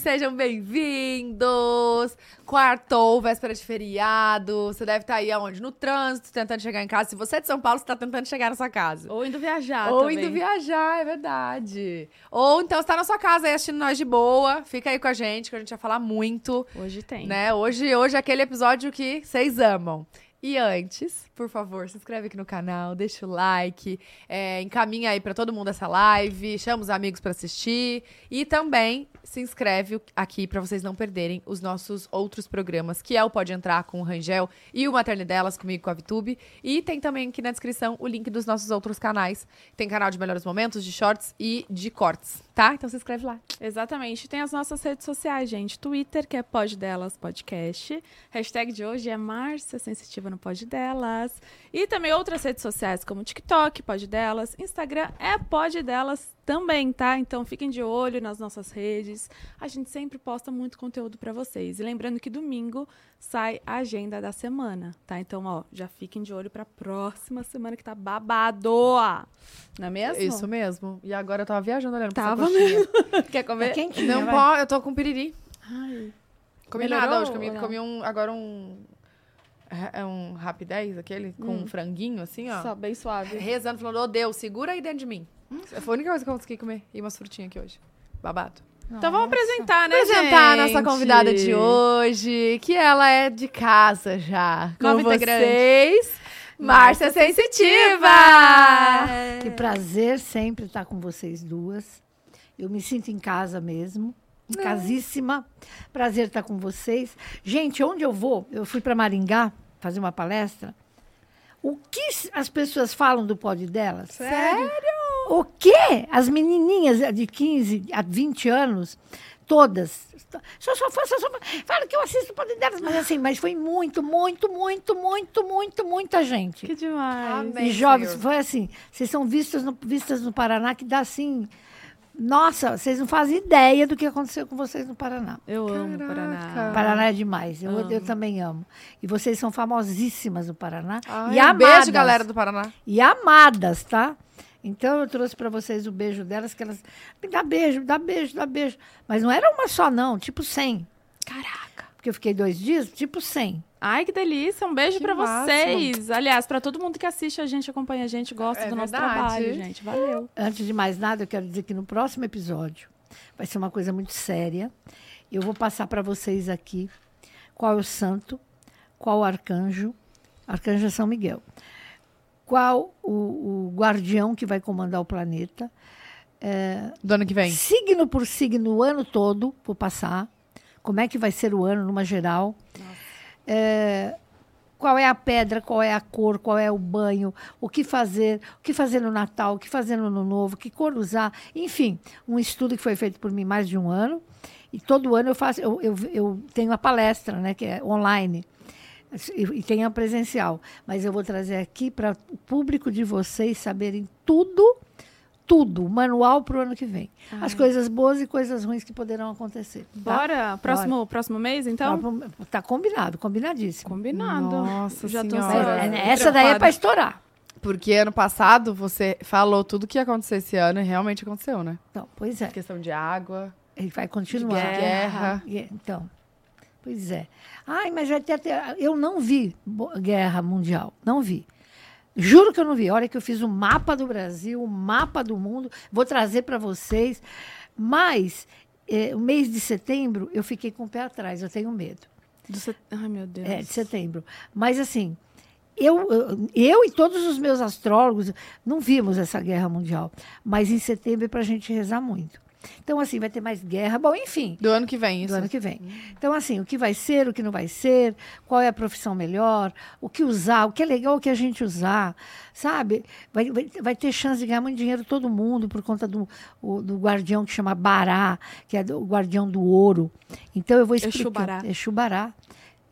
Sejam bem-vindos! Quartou, véspera de feriado. Você deve estar aí aonde? No trânsito, tentando chegar em casa. Se você é de São Paulo, você está tentando chegar na sua casa. Ou indo viajar Ou também. indo viajar, é verdade. Ou então está na sua casa aí assistindo nós de boa. Fica aí com a gente, que a gente vai falar muito. Hoje tem. Né? Hoje, hoje é aquele episódio que vocês amam. E antes, por favor, se inscreve aqui no canal, deixa o like, é, encaminha aí pra todo mundo essa live, chama os amigos pra assistir e também se inscreve aqui pra vocês não perderem os nossos outros programas, que é o Pode Entrar com o Rangel e o Maternidelas comigo com a Vitube. E tem também aqui na descrição o link dos nossos outros canais. Tem canal de melhores momentos, de shorts e de cortes, tá? Então se inscreve lá. Exatamente. Tem as nossas redes sociais, gente. Twitter, que é Pod Delas Podcast. Hashtag de hoje é Márcia Sensitiva no Pod Delas. E também outras redes sociais, como TikTok, Pod Delas. Instagram é Pod Delas também, tá? Então fiquem de olho nas nossas redes. A gente sempre posta muito conteúdo para vocês. E lembrando que domingo sai a agenda da semana, tá? Então, ó, já fiquem de olho pra próxima semana que tá babado. Não é mesmo? Isso mesmo. E agora eu tava viajando olhando pra Tava coxinha. Quer comer? É quentinho, Não pode, eu tô com piriri. Ai. Comi Melhorou nada hoje, comi, comi um, agora um... É um rapidez, aquele, com Hum. um franguinho, assim, ó. Só bem suave. Rezando, falando, ô Deus, segura aí dentro de mim. Foi a única coisa que eu consegui comer. E umas frutinhas aqui hoje. Babado. Então vamos apresentar, né, apresentar a nossa convidada de hoje, que ela é de casa já. Com vocês, Márcia Sensitiva! Que prazer sempre estar com vocês duas. Eu me sinto em casa mesmo, casíssima. Prazer estar com vocês. Gente, onde eu vou? Eu fui para Maringá fazer uma palestra. O que as pessoas falam do pod delas? Sério? O quê? As menininhas de 15 a 20 anos, todas. Só, só, só, só, fala que eu assisto o pod delas, mas assim, mas foi muito, muito, muito, muito, muito, muita gente. Que demais. Amém. E jovens, Senhor. foi assim, vocês são vistas no, vistas no Paraná que dá assim. Nossa, vocês não fazem ideia do que aconteceu com vocês no Paraná. Eu amo o Caraca. Paraná. Paraná é demais. Eu, Amo. eu também amo. E vocês são famosíssimas no Paraná. Ai, e um amadas. beijo, galera do Paraná. E amadas, tá? Então eu trouxe para vocês o beijo delas, que elas. Me dá beijo, me dá beijo, dá beijo. Mas não era uma só, não, tipo 100. Caraca. Porque eu fiquei dois dias, tipo 100. Ai, que delícia. Um beijo máximo. vocês. Aliás, pra todo mundo que assiste a gente, acompanha a gente, gosta É do nosso verdade. trabalho, gente. Valeu. Antes de mais nada, eu quero dizer que no próximo episódio vai ser uma coisa muito séria. Eu vou passar para vocês aqui qual é o santo, qual o arcanjo, arcanjo é São Miguel, qual o, o guardião que vai comandar o planeta, é, Do ano que vem. signo por signo o ano todo, vou passar, como é que vai ser o ano numa geral. É, qual é a pedra, qual é a cor, qual é o banho, o que fazer, o que fazer no Natal, o que fazer no Ano Novo, que cor usar, enfim, um estudo que foi feito por mim mais de um ano. E todo ano eu faço, eu, eu, eu tenho a palestra, né, que é online. E, e tem a presencial. Mas eu vou trazer aqui para o público de vocês saberem tudo, tudo, o manual para o ano que vem. As coisas boas e coisas ruins que poderão acontecer. tá? Bora? Próximo, próximo mês, então? Tá, tá combinado, combinadíssimo. Combinado. Nossa Já tô Senhora. Mas, ansiosa. é, essa daí é para estourar. Porque ano passado você falou tudo que ia acontecer esse ano e realmente aconteceu, né? Então, pois é. Questão de água, Ele vai de continuar. guerra. E- Então, pois é. Ai, mas vai ter até. Eu não vi guerra mundial. Não vi. Juro que eu não vi. Olha que eu fiz o mapa do Brasil, o mapa do mundo. Vou trazer para vocês. Mas eh, o mês de setembro eu fiquei com o pé atrás. Eu tenho medo. Do set- Ai, meu Deus. É, de setembro. Mas assim, eu, eu, eu e todos os meus astrólogos não vimos essa guerra mundial. Mas em setembro é para a gente rezar muito. Então, assim, vai ter mais guerra. Bom, enfim, Do ano que vem, isso. do ano que vem. Então, assim, o que vai ser, o que não vai ser, qual é a profissão melhor, o que usar, o que é legal o que a gente usar, sabe? Vai, vai, vai ter chance de ganhar muito dinheiro todo mundo por conta do, o- do guardião que chama Bará, que é o guardião do ouro. Então, eu vou explicar. Exubará. Exubará.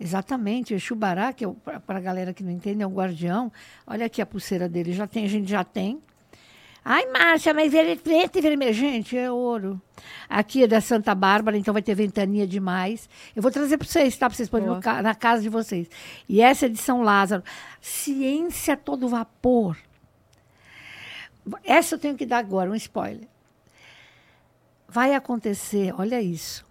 Exatamente, o Exubará, que é para a galera que não entende, é um guardião. Olha aqui a pulseira dele, já tem, a gente já tem. Ai, Márcia, mas ele é preto e vermelho. Gente, é ouro. Aqui é da Santa Bárbara, então vai ter ventania demais. Eu vou trazer para vocês, tá? Para vocês porem Boa. ca- na casa de vocês. E essa é de São Lázaro. Ciência todo vapor. essa eu tenho que dar agora, um spoiler. Vai acontecer, olha isso.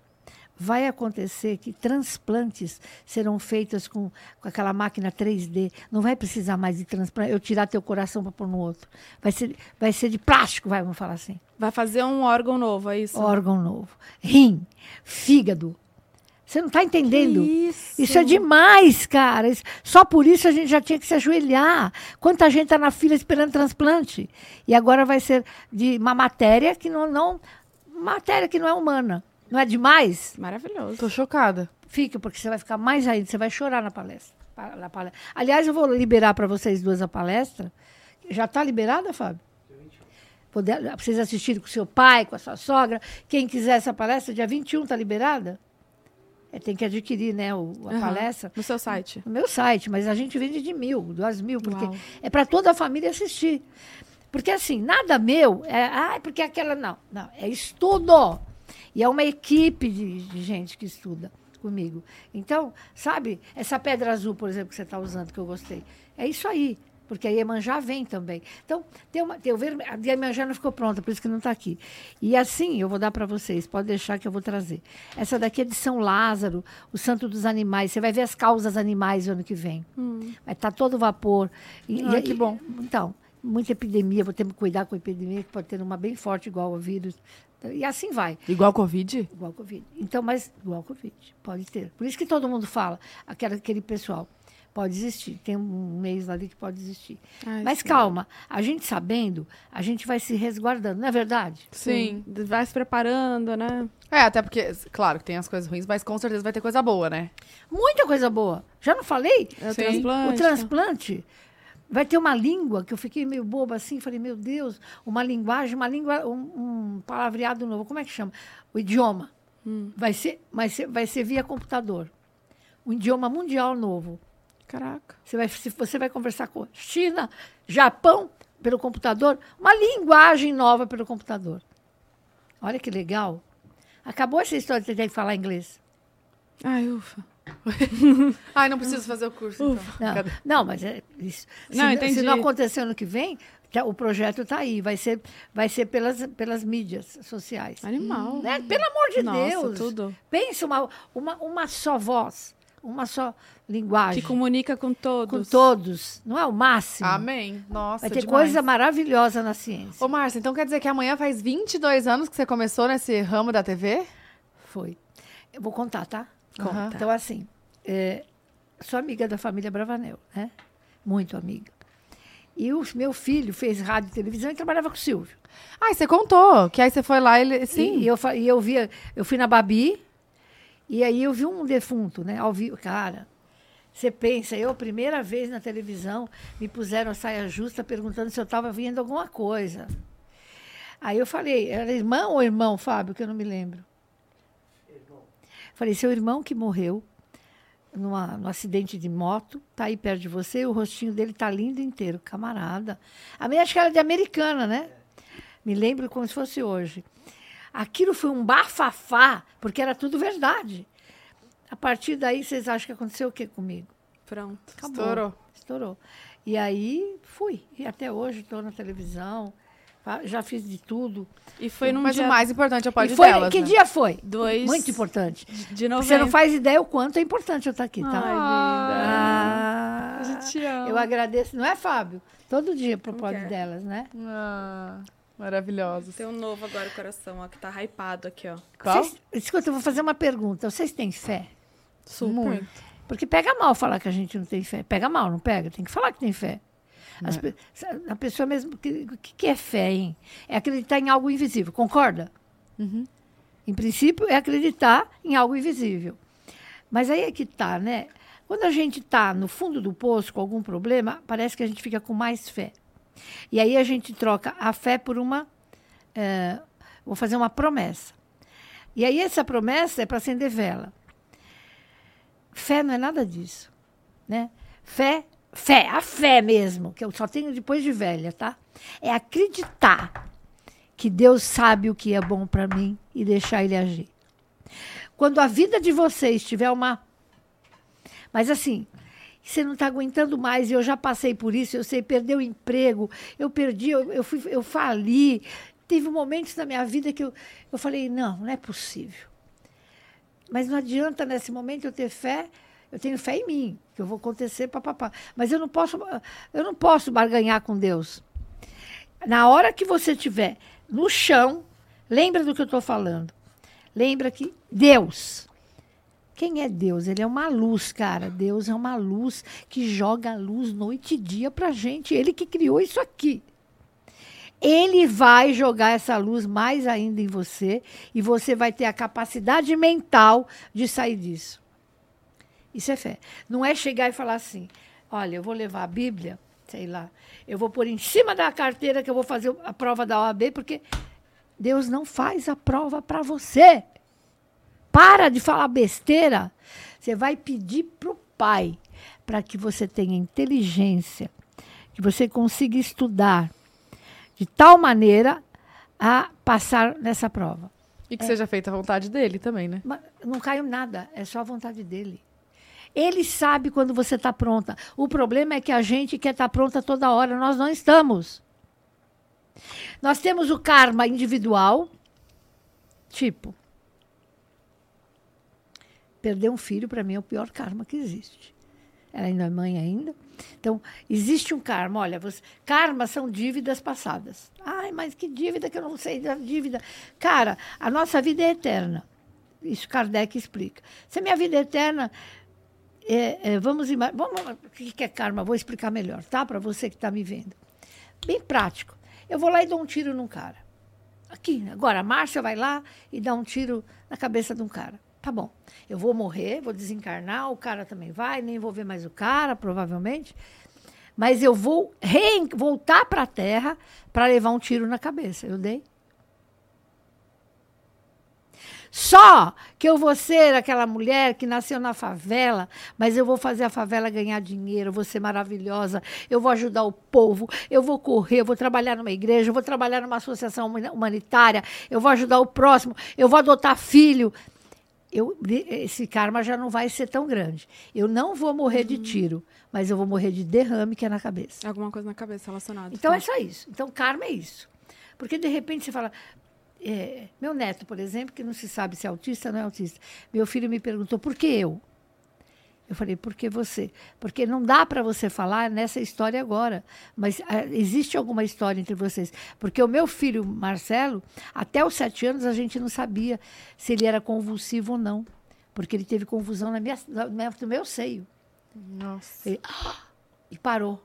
Vai acontecer que transplantes serão feitos com, com aquela máquina 3D. Não vai precisar mais de transplante. Eu tirar teu coração para pôr no outro. Vai ser, vai ser de plástico, vai, vamos falar assim. Vai fazer um órgão novo, é isso? Órgão novo. Rim, fígado. Você não está entendendo? isso? Isso é demais, cara. Isso- só por isso a gente já tinha que se ajoelhar. Quanta gente está na fila esperando transplante. E agora vai ser de uma matéria que não, não. Matéria que não é humana. Não é demais? Maravilhoso. Tô chocada. Fica, porque você vai ficar mais ainda. Você vai chorar na palestra. Pa- na palestra. Aliás, eu vou liberar para vocês duas a palestra. Já está liberada, Fábio? Poder, pra vocês assistirem com seu pai, com a sua sogra. Quem quiser essa palestra, dia 21 está liberada? É, tem que adquirir né, o- a Aham. palestra No seu site. no meu site, mas a gente vende de mil, duas mil, porque Uau. é para toda a família assistir. Porque assim, nada meu é, ah, porque aquela não, não, é estudo. E é uma equipe de, de gente que estuda comigo. Então, sabe, essa pedra azul, por exemplo, que você está usando, que eu gostei, é isso aí. Porque a Iemanjá vem também. Então, tem uma, tem o vermelho, a Iemanjá não ficou pronta, por isso que não está aqui. E assim, eu vou dar para vocês, pode deixar que eu vou trazer. Essa daqui é de São Lázaro, o santo dos animais. Você vai ver as causas animais o ano que vem. Vai estar todo vapor. E, Ah, e- que bom. Então, muita epidemia, vou ter que cuidar com a epidemia, que pode ter uma bem forte igual ao vírus. E assim vai. Igual Covid? Igual Covid. Então, mas igual Covid, pode ter. Por isso que todo mundo fala, aquela, aquele pessoal, pode existir. Tem um mês ali que pode existir. Ai, mas sim. calma, a gente sabendo, a gente vai se resguardando, não é verdade? Sim. Vai se preparando, né? É, até porque, claro que tem as coisas ruins, mas com certeza vai ter coisa boa, né? Muita coisa boa. Já não falei? É o Sim. transplante. O transplante vai ter uma língua que eu fiquei meio boba assim, falei, meu Deus, uma linguagem, uma língua, um, um palavreado novo, como é que chama? O idioma. Vai, ser, vai, ser, vai ser via computador. Um idioma mundial novo. Caraca. Você vai, você vai conversar com China, Japão, pelo computador, uma linguagem nova pelo computador. Olha que legal. Acabou essa história de ter que falar inglês. Ai, ufa. Ai, não preciso fazer o curso, então. Não, não mas é isso. Se, Não, entendi. se não acontecer ano que vem, tá- o projeto está aí. Vai ser, vai ser pelas, pelas mídias sociais. Animal. Né? Pelo amor de Nossa, Deus. tudo. Pensa uma, uma, uma só voz, uma só linguagem. Que comunica com com todos. todos. Não é o máximo? Amém. Nossa, Vai ter demais. coisa maravilhosa na ciência. Ô, Márcia, então quer dizer que amanhã faz 22 anos que você começou nesse ramo da TV? Foi. Eu vou contar, tá? Então, assim, é, sou amiga da família Bravanel, né? Muito amiga. E o meu filho fez rádio e televisão e trabalhava com o Silvio. Ai, você contou, que aí você foi lá e ele... Sim. E, eu, e eu via, eu fui na Babi, e aí eu vi um defunto, né? Ao vivo. Cara, você pensa, eu, primeira vez na televisão, me puseram a saia justa perguntando se eu estava vendo alguma coisa. Aí eu falei, era irmão ou irmão, Fábio, que eu não me lembro. Falei, seu irmão que morreu numa, num acidente de moto, tá aí perto de você, o rostinho dele tá lindo inteiro, camarada. A minha acho que era de americana, né? Me lembro como se fosse hoje. Aquilo foi um bafafá, porque era tudo verdade. A partir daí, vocês acham que aconteceu o que comigo? Pronto. Acabou. Estourou. Estourou. E aí, fui. E até hoje estou na televisão, já fiz de tudo. E foi num Mas dia o mais importante é o pode foi, delas, que né? dia foi? dois Muito importante. de novembro. Você não faz ideia o quanto é importante eu estar aqui, tá? Ai, Ah, A gente te ama. eu agradeço, não é, Fábio? Todo dia pro que é? delas, né? Ah, maravilhosos. Tem um novo agora, o coração, ó, que tá hypado aqui, ó. Qual? Vocês- escuta, eu vou fazer uma pergunta. Vocês têm fé? Super. Muito. Porque pega mal falar que a gente não tem fé. Pega mal, não pega? Tem que falar que tem fé. As pe- a pessoa mesmo. O que, que é fé, hein? É acreditar em algo invisível, concorda? Em princípio, é acreditar em algo invisível. Mas aí é que tá, né? Quando a gente está no fundo do poço com algum problema, parece que a gente fica com mais fé. E aí a gente troca a fé por uma. eh, vou fazer uma promessa. E aí essa promessa é para acender vela. Fé não é nada disso, né? Fé, fé, a fé mesmo, que eu só tenho depois de velha, tá? É acreditar que Deus sabe o que é bom para mim e deixar ele agir. Quando a vida de vocês tiver uma mas assim, você não está aguentando mais. Eu já passei por isso, eu sei, perdeu o emprego, eu perdi, eu, eu, fui, eu fali. Teve momentos na minha vida que eu, eu falei, não, não é possível. Mas não adianta nesse momento eu ter fé, eu tenho fé em mim, que eu vou acontecer, papapá. Mas eu não posso, eu não posso barganhar com Deus. Na hora que você estiver no chão, lembra do que eu estou falando. Lembra que Deus. Quem é Deus? Ele é uma luz, cara. Deus é uma luz que joga luz noite e dia pra gente. Ele que criou isso aqui. Ele vai jogar essa luz mais ainda em você e você vai ter a capacidade mental de sair disso. Isso é fé. Não é chegar e falar assim: olha, eu vou levar a Bíblia, sei lá, eu vou pôr em cima da carteira que eu vou fazer a prova da OAB, porque Deus não faz a prova para você. Para de falar besteira. Você vai pedir para o Pai para que você tenha inteligência, que você consiga estudar de tal maneira a passar nessa prova. E que é. seja feita a vontade dele também, né? Mas não caiu nada, é só a vontade dele. Ele sabe quando você está pronta. O problema é que a gente quer estar tá pronta toda hora, nós não estamos. Nós temos o karma individual, tipo, perder um filho para mim é o pior karma que existe. Ela ainda é mãe ainda. Então, existe um karma. Olha, você, karma são dívidas passadas. Ai, mas que dívida que eu não sei da dívida. Cara, a nossa vida é eterna. Isso Kardec explica. Se a minha vida é eterna, é, é, vamos, vamos. O que é karma? Vou explicar melhor, tá? Para você que está me vendo. Bem prático. Eu vou lá e dou um tiro num cara. Aqui, agora, a Márcia vai lá e dá um tiro na cabeça de um cara. Tá bom. Eu vou morrer, vou desencarnar, o cara também vai, nem vou ver mais o cara, provavelmente. Mas eu vou voltar para a Terra para levar um tiro na cabeça. Eu dei. Só que eu vou ser aquela mulher que nasceu na favela, mas eu vou fazer a favela ganhar dinheiro, eu vou ser maravilhosa, eu vou ajudar o povo, eu vou correr, eu vou trabalhar numa igreja, eu vou trabalhar numa associação humanitária, eu vou ajudar o próximo, eu vou adotar filho. Eu, esse karma já não vai ser tão grande. Eu não vou morrer uhum. de tiro, mas eu vou morrer de derrame que é na cabeça. Alguma coisa na cabeça relacionada. Então tá? é só isso. Então karma é isso. Porque de repente você fala, é, meu neto, por exemplo, que não se sabe se é autista ou não é autista, meu filho me perguntou por que eu? Eu falei, por que você? Porque não dá para você falar nessa história agora, mas ah, existe alguma história entre vocês. Porque o meu filho, Marcelo, até os sete anos a gente não sabia se ele era convulsivo ou não, porque ele teve confusão na minha, no meu seio. Nossa. Ele, ah, e parou.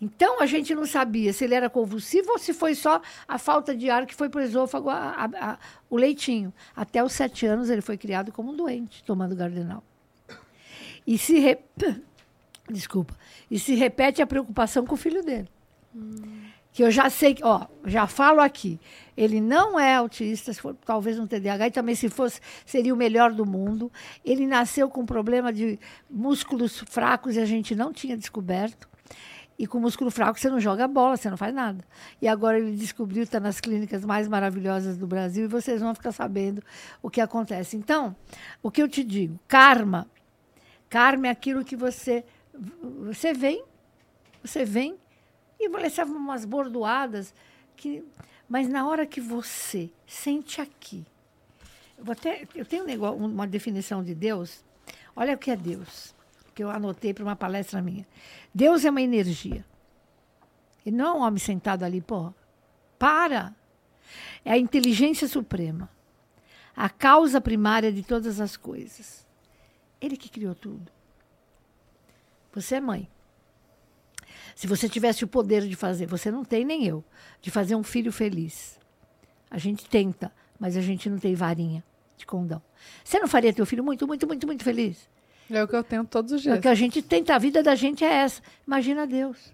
Então a gente não sabia se ele era convulsivo ou se foi só a falta de ar que foi para o esôfago a, a, a, o leitinho. Até os sete anos ele foi criado como um doente, tomando gardenal. E se re... desculpa, e se repete a preocupação com o filho dele. Hum. Que eu já sei, ó, já falo aqui, ele não é autista, for, talvez um TDAH, e também se fosse, seria o melhor do mundo. Ele nasceu com problema de músculos fracos e a gente não tinha descoberto. E com músculo fraco você não joga bola, você não faz nada. E agora ele descobriu, está nas clínicas mais maravilhosas do Brasil e vocês vão ficar sabendo o que acontece. Então, o que eu te digo, karma. Karma é aquilo que você você vem, você vem e você umas bordoadas que mas na hora que você sente aqui. Eu, até, eu tenho um negócio, uma definição de Deus. Olha o que é Deus que eu anotei para uma palestra minha. Deus é uma energia. E não é um homem sentado ali, pô. Para! É a inteligência suprema. A causa primária de todas as coisas. Ele que criou tudo. Você é mãe. Se você tivesse o poder de fazer, você não tem nem eu, de fazer um filho feliz. A gente tenta, mas a gente não tem varinha de condão. Você não faria teu filho muito, muito, muito, muito feliz? É o que eu tento todos os dias. É o que a gente tenta, a vida da gente é essa. Imagina Deus.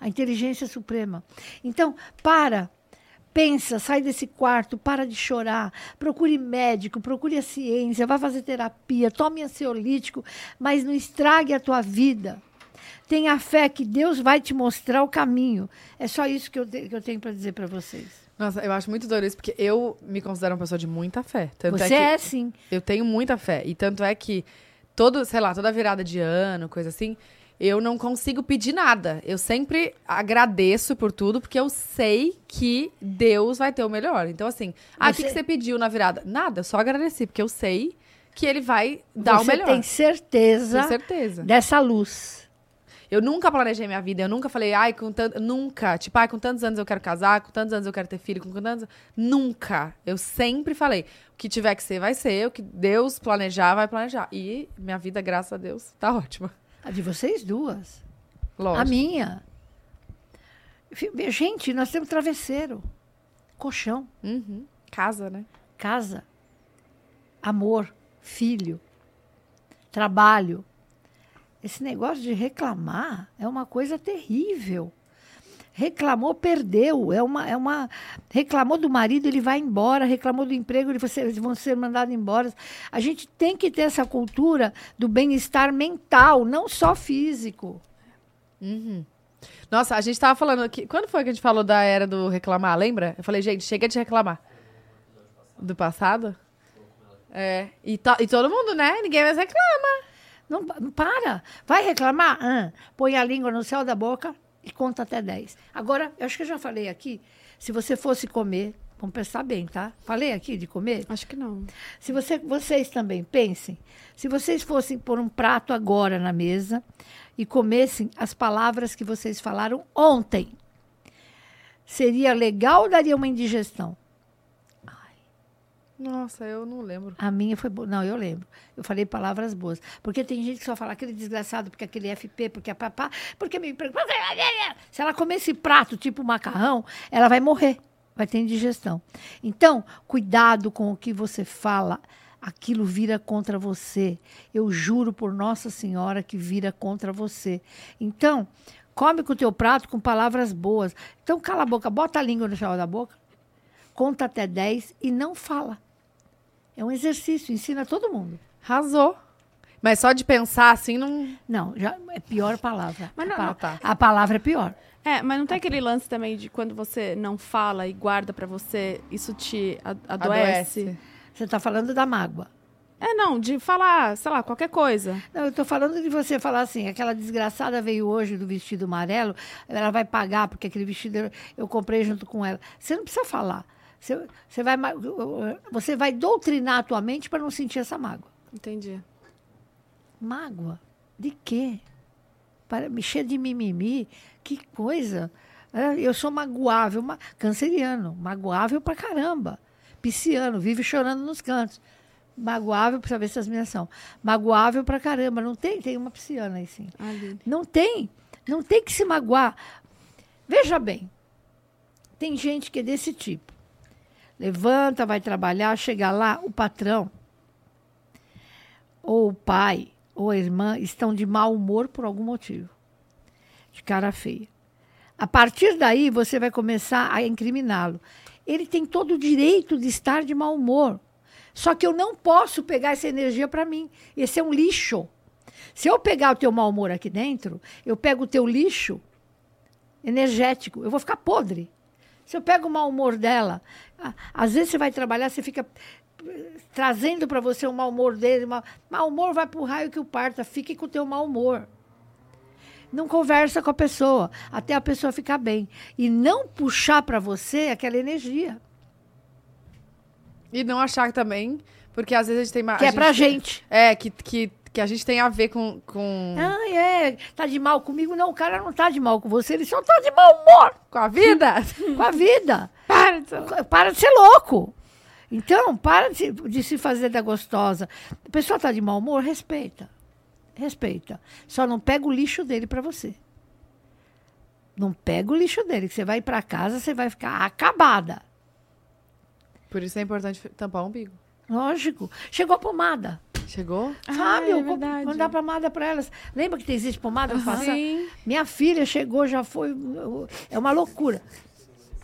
A inteligência suprema. Então, para. Pensa, sai desse quarto, para de chorar, procure médico, procure a ciência, vá fazer terapia, tome ansiolítico, mas não estrague a tua vida. Tenha fé que Deus vai te mostrar o caminho. É só isso que eu, que eu tenho para dizer para vocês. Nossa, eu acho muito doido isso, porque eu me considero uma pessoa de muita fé. Tanto Você é, que é, sim. Eu tenho muita fé. E tanto é que todo, sei lá, toda virada de ano, coisa assim, eu não consigo pedir nada. Eu sempre agradeço por tudo, porque eu sei que Deus vai ter o melhor. Então, assim, ah, o que, Você- que você pediu na virada? Nada, eu só agradeci, porque eu sei que ele vai dar o Você melhor. tem certeza certeza. dessa luz. Eu nunca planejei minha vida, eu nunca falei, ai, com tanto. Nunca. Tipo, ai, com tantos anos eu quero casar, com tantos anos eu quero ter filho, com tantos. Nunca. Eu sempre falei, o que tiver que ser, vai ser, o que Deus planejar, vai planejar. E minha vida, graças a Deus, tá ótima. A de vocês duas. Lógico. A minha. Gente, nós temos travesseiro, colchão, Uhum. Casa, né? casa, amor, filho, trabalho. Esse negócio de reclamar é uma coisa terrível. Reclamou, perdeu. É uma, é uma. Reclamou do marido, ele vai embora. Reclamou do emprego, ele- vão ser mandados embora. A gente tem que ter essa cultura do bem-estar mental, não só físico. Nossa, a gente tava falando aqui. Quando foi que a gente falou da era do reclamar? Lembra? Eu falei, gente, chega de reclamar. Do passado? É. E, to- e todo mundo, né? Ninguém mais reclama. Não, não para. Vai reclamar? Ah, põe a língua no céu da boca e conta até 10. Agora, eu acho que eu já falei aqui, se você fosse comer, vamos pensar bem, tá? Falei aqui de comer? Acho que não. Se você, vocês também pensem, se vocês fossem pôr um prato agora na mesa e comessem as palavras que vocês falaram ontem, seria legal ou daria uma indigestão? Nossa, eu não lembro. A minha foi boa. Não, eu lembro. Eu falei palavras boas. Porque tem gente que só fala aquele desgraçado, porque aquele FP, porque a papá, porque me. Se ela comer esse prato tipo macarrão, ela vai morrer. Vai ter indigestão. Então, cuidado com o que você fala. Aquilo vira contra você. Eu juro por Nossa Senhora que vira contra você. Então, come com o teu prato com palavras boas. Então, cala a boca, bota a língua no chão da boca, conta até 10 e não fala. É um exercício, ensina todo mundo. Arrasou. Mas só de pensar assim não. Não, já é pior palavra. Mas não- a, pa- não, tá. a palavra é pior. É, mas não tem aquele lance também de quando você não fala e guarda pra você, isso te adoece? Adoece. Você está falando da mágoa. É, não, de falar, sei lá, qualquer coisa. Não, eu estou falando de você falar assim, aquela desgraçada veio hoje do vestido amarelo, ela vai pagar, porque aquele vestido eu, eu comprei junto com ela. Você não precisa falar. Você, você, vai, você vai doutrinar a tua mente para não sentir essa mágoa. Entendi. Mágoa? De quê? Para mexer de mimimi? Que coisa. É, Eu sou magoável, ma- canceriano, magoável pra caramba. Pisciano, vive chorando nos cantos. Magoável, precisa ver se as minhas são. Magoável pra caramba. Não tem? Tem uma pisciana aí sim. Ali. Não tem. Não tem que se magoar. Veja bem. Tem gente que é desse tipo. Levanta, vai trabalhar, chega lá, o patrão, ou o pai, ou a irmã estão de mau humor por algum motivo. De cara feia. A partir daí, você vai começar a incriminá-lo. Ele tem todo o direito de estar de mau humor. Só que eu não posso pegar essa energia para mim. Esse é um lixo. Se eu pegar o teu mau humor aqui dentro, eu pego o teu lixo energético, eu vou ficar podre. Se eu pego o mau humor dela, às vezes você vai trabalhar, você fica eh, trazendo para você o mau humor dele. Mau, mau humor vai pro raio que o parta, fique com o teu mau humor. Não conversa com a pessoa, até a pessoa ficar bem. E não puxar para você aquela energia, E não achar também, porque às vezes a gente tem. ma- que a é pra gente. É, que, que, que a gente tem a ver com. com... Ah, é, tá de mal comigo? Não, o cara não tá de mal com você, ele só tá de mau humor Com a vida? com a vida. Para de ser- Para de ser louco. Então, para de, se- de se fazer da gostosa. A pessoa está de mau humor, respeita. Respeita. Só não pega o lixo dele para você. Não pega o lixo dele, que você vai para casa, você vai ficar acabada. Por isso é importante tampar o umbigo. Lógico. Chegou a pomada. Chegou? Sabe? Ah, é eu vou verdade. mandar pomada para elas. Lembra que existe pomada para passar? Sim. Minha filha chegou, já foi. É uma loucura.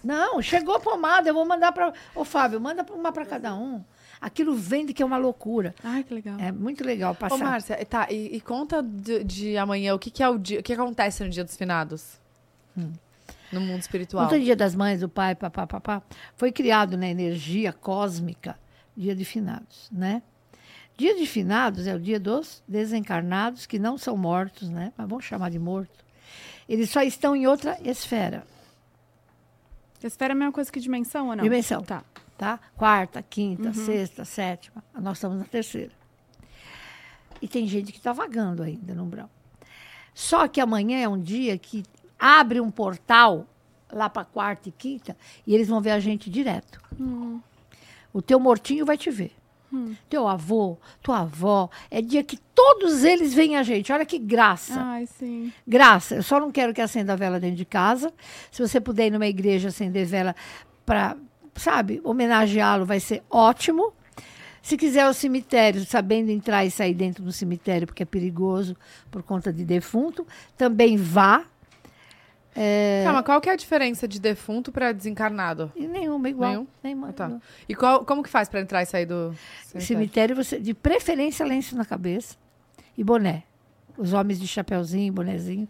Não, chegou a pomada, eu vou mandar para. Ô, Fábio, manda uma para cada um. Aquilo vende que é uma loucura. Ai, que legal. É muito legal Ô, passar. Márcia, tá, e, e conta de, de amanhã, o que, que é o dia, o que acontece no dia dos finados? No mundo espiritual. Ontem, dia das mães, do pai, papá, papá, foi criado na energia cósmica dia de finados, né? Dia de finados é o dia dos desencarnados, que não são mortos, né? Mas vamos chamar de morto. Eles só estão em outra esfera, Esfera é a mesma coisa que dimensão ou não? Dimensão. Tá. tá? Quarta, quinta, sexta, sétima. Nós estamos na terceira. E tem gente que está vagando ainda no umbral. Só que amanhã é um dia que abre um portal lá para quarta e quinta e eles vão ver a gente direto. O teu mortinho vai te ver. Teu avô, tua avó. É dia que todos eles veem a gente. Olha que graça. Ai, sim. Graça. Eu só não quero que acenda a vela dentro de casa. Se você puder ir numa igreja acender vela para, sabe, homenageá-lo, vai ser ótimo. Se quiser o cemitério, sabendo entrar e sair dentro do cemitério, porque é perigoso por conta de defunto, também vá. É, Calma, qual que é a diferença de defunto pra desencarnado? e nenhuma, igual. Nenhum? Nenhuma, Ah, tá. igual. E qual, como que faz pra entrar e sair do cemitério? Cemitério, você, de preferência, lenço na cabeça e boné. Os homens de chapeuzinho, bonezinho.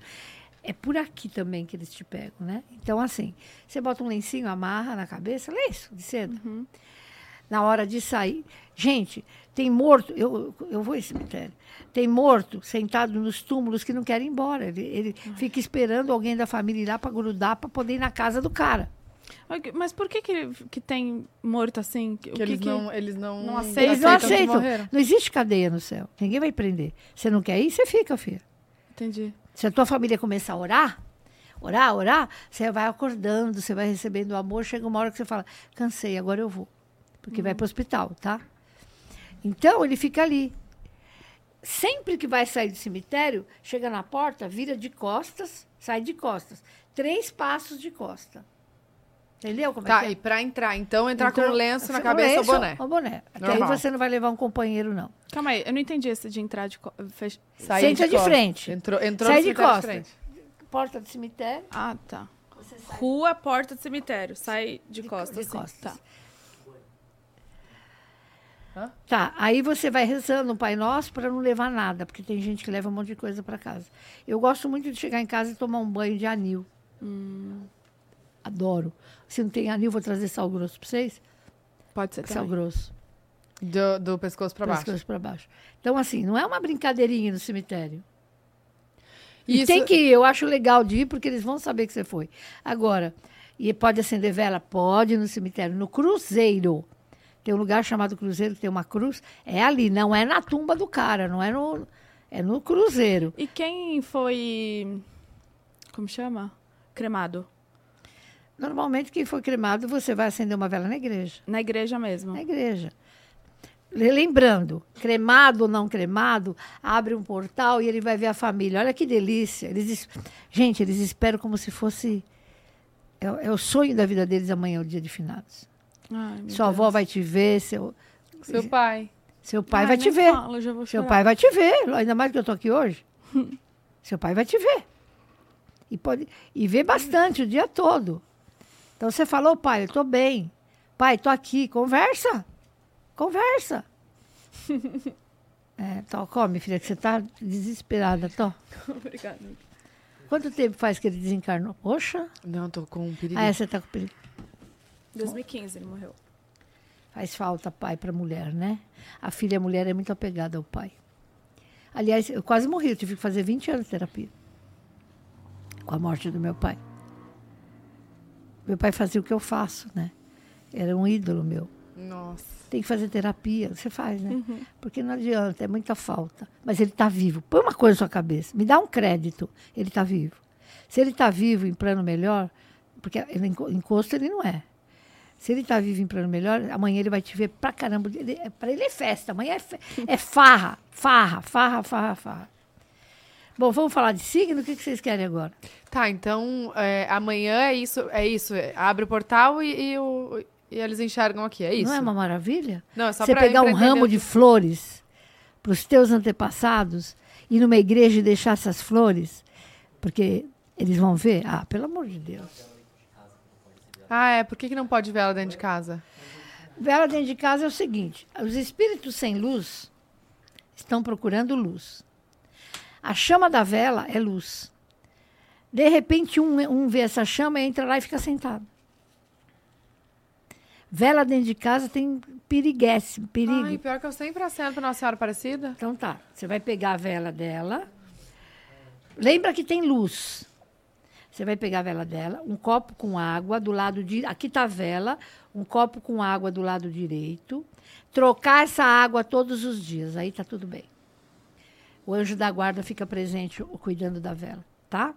É por aqui também que eles te pegam, né? Então, assim, você bota um lencinho, amarra na cabeça, lenço de seda. Na hora de sair. Gente, tem morto, eu, eu vou em cemitério. Tem morto sentado nos túmulos que não quer ir embora. Ele, ele fica esperando alguém da família ir lá para grudar para poder ir na casa do cara. Mas por que, que, que tem morto assim? Que que eles, que- não, eles não, não aceitam Eles não aceitam. Não existe cadeia no céu. Ninguém vai prender. Você não quer ir, você fica, filha. Entendi. Se a tua família começar a orar, orar, orar, você vai acordando, você vai recebendo o amor, chega uma hora que você fala, cansei, agora eu vou. Porque vai para o hospital, tá? Então, ele fica ali. Sempre que vai sair do cemitério, chega na porta, vira de costas, sai de costas. Três passos de costa. Entendeu como Tá, é que é? e pra entrar, então, entrar com Então, um lenço na com cabeça ou lenço boné. ou boné. Porque aí você não vai levar um companheiro, não. Calma aí, eu não entendi esse de entrar de. fech- Sair Senta de costas. frente. Entrou, entrou Sai de costas. frente. Porta do cemitério, Ah, tá. Rua, porta do cemitério. Sai de, De- costas. de assim. costas. Tá. Tá, aí você vai rezando o Pai Nosso para não levar nada, porque tem gente que leva um monte de coisa para casa. Eu gosto muito de chegar em casa e tomar um banho de anil. Hum. Adoro. Se não tem anil, vou trazer sal grosso para vocês. Pode ser Sal também. grosso, Do, do pescoço pra baixo. pescoço para baixo. Então, assim, não é uma brincadeirinha no cemitério. E Isso- tem que ir, eu acho legal de ir, porque eles vão saber que você foi. Agora, e pode acender vela? Pode no cemitério. No cruzeiro. Tem um lugar chamado Cruzeiro, que tem uma cruz. É ali, não é na tumba do cara, não é no. É no cruzeiro. E quem foi. Como chama? Cremado. Normalmente, quem for cremado, você vai acender uma vela na igreja. Na igreja mesmo. Na igreja. Le- Lembrando, cremado ou não cremado, abre um portal e ele vai ver a família. Olha que delícia. Eles, es- gente, eles esperam como se fosse. É, é o sonho da vida deles amanhã, o dia de finados. Ai, Sua Deus. avó vai te ver, seu, Seu pai. seu pai Ai, vai te ver. fala, eu já vou Seu pai vai te ver, ainda mais que eu tô aqui hoje. Seu pai vai te ver. E, pode, e vê bastante o dia todo. Então você falou, pai, eu tô bem. Pai, tô aqui, conversa. Conversa. é, tó, come, filha, que você tá desesperada, tó. Obrigada. Quanto tempo faz que ele desencarnou? Poxa. Não, tô com um perigo. Ah, é, você tá com perigo. 2015 ele morreu. Faz falta pai para mulher, né? A filha mulher é muito apegada ao pai. Aliás, eu quase morri, eu tive que fazer 20 anos de terapia. Com a morte do meu pai. Meu pai fazia o que eu faço, né? Era um ídolo meu. Nossa. Tem que fazer terapia, você faz, né? Porque não adianta, é muita falta. Mas ele está vivo. Põe uma coisa na sua cabeça, me dá um crédito, ele está vivo. Se ele está vivo em plano melhor, porque encosto ele não é. Se ele está vivo em plano melhor, amanhã ele vai te ver pra caramba. Ele, para ele é festa, amanhã é, fe- é farra, farra, farra, farra, farra. Bom, vamos falar de signo? O que, que vocês querem agora? Tá, então é, amanhã é isso, é isso. é, abre o portal e, e o- e eles enxergam aqui, é isso? Não é uma maravilha? Não, é só Você pegar um ramo de flores para os teus antepassados, ir numa igreja e deixar essas flores, porque eles vão ver. Ah, pelo amor de Deus. Ah, é. Por que, que não pode ver ela dentro de casa? Vela dentro de casa é o seguinte: os espíritos sem luz estão procurando luz. A chama da vela é luz. De repente, um, um vê essa chama, entra lá e fica sentado. Vela dentro de casa tem piriguesse, perigo. Ai, pior que eu sempre acendo Nossa Senhora Aparecida. Então tá, você vai pegar a vela dela. Lembra que tem luz. Você vai pegar a vela dela, um copo com água do lado de. Aqui tá a vela, um copo com água do lado direito. Trocar essa água todos os dias, aí tá tudo bem. O anjo da guarda fica presente cuidando da vela, tá?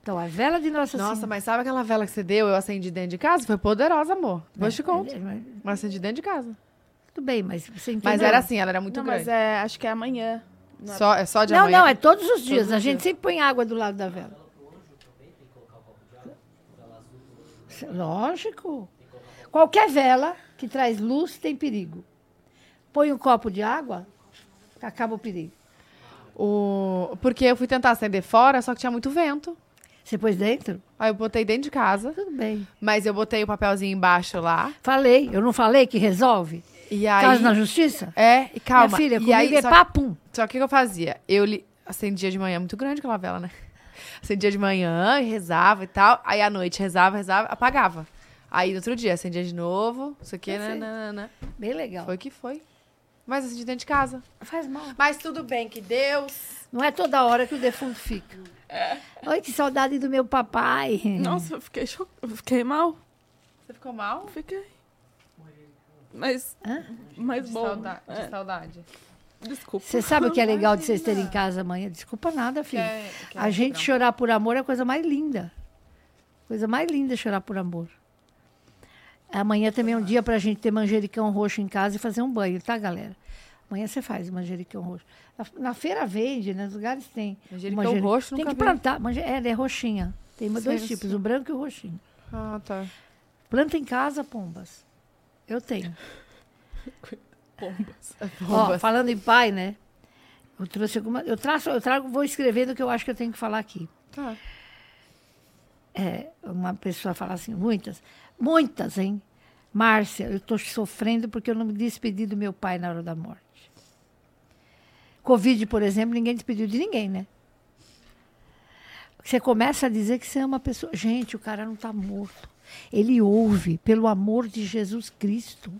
Então, a vela de Nossa Nossa, Senhora. mas sabe aquela vela que você deu? Eu acendi dentro de casa? Foi poderosa, amor. Depois É, te conto. é, mas- Mas acendi dentro de casa. Tudo bem, mas você entendeu? Mas era assim, ela era muito não, grande. mas é, acho que é amanhã. Não é- Só, é só de Não, amanhã? não, é todos os dias. os a gente dias. sempre põe água do lado da vela. Lógico. Qualquer vela que traz luz tem perigo. Põe um copo de água, acaba o perigo. O... Porque eu fui tentar acender fora, só que tinha muito vento. Você pôs dentro? Aí eu botei dentro de casa, Tudo bem. mas eu botei o papelzinho embaixo lá. Falei, eu não falei que resolve? E aí. Caso na justiça? É, e calma. Minha filha, e aí, é só, papum. só que o que eu fazia? Eu li... acendia de manhã, muito grande aquela vela, né? Acendia de manhã e rezava e tal. Aí à noite rezava, rezava, apagava. Aí no outro dia acendia de novo, isso aqui, né, né, né, né. Bem legal. Foi que foi. Mas acendi dentro de casa. Faz mal. Mas tudo bem, que Deus. Não é toda hora que o defunto fica. Oi, que saudade do meu papai. Nossa, eu fiquei, cho... eu fiquei mal. Você ficou mal? Fiquei. Mas, Hã? mas De, bom. sauda- de É, saudade. Desculpa. Você sabe o que é legal de vocês terem em casa amanhã? Desculpa nada, filho. Quer- quer A gente comprar? chorar por amor é a coisa mais linda. Coisa mais linda é chorar por amor. Amanhã também é um dia pra gente ter manjericão roxo em casa e fazer um banho, tá, galera? Amanhã você faz manjericão roxo. Na, na feira vende, né? nos lugares tem. Manjericão Manjeri- roxo, Tem que plantar. manje- É, é roxinha. Tem dois Sei, tipos, o branco e o roxinho. Ah, tá. Planta em casa, pombas. Eu tenho. Pombas. Ó, falando em pai, né? Eu trouxe alguma. Eu traço, eu trago, vou escrevendo o que eu acho que eu tenho que falar aqui. Tá. É, uma pessoa fala assim, muitas, muitas, hein? Márcia, eu estou sofrendo porque eu não me despedi do meu pai na hora da morte. Covid, por exemplo, ninguém despediu de ninguém, né? Você começa a dizer que você é uma pessoa. Gente, o cara não está morto. Ele ouve, pelo amor de Jesus Cristo.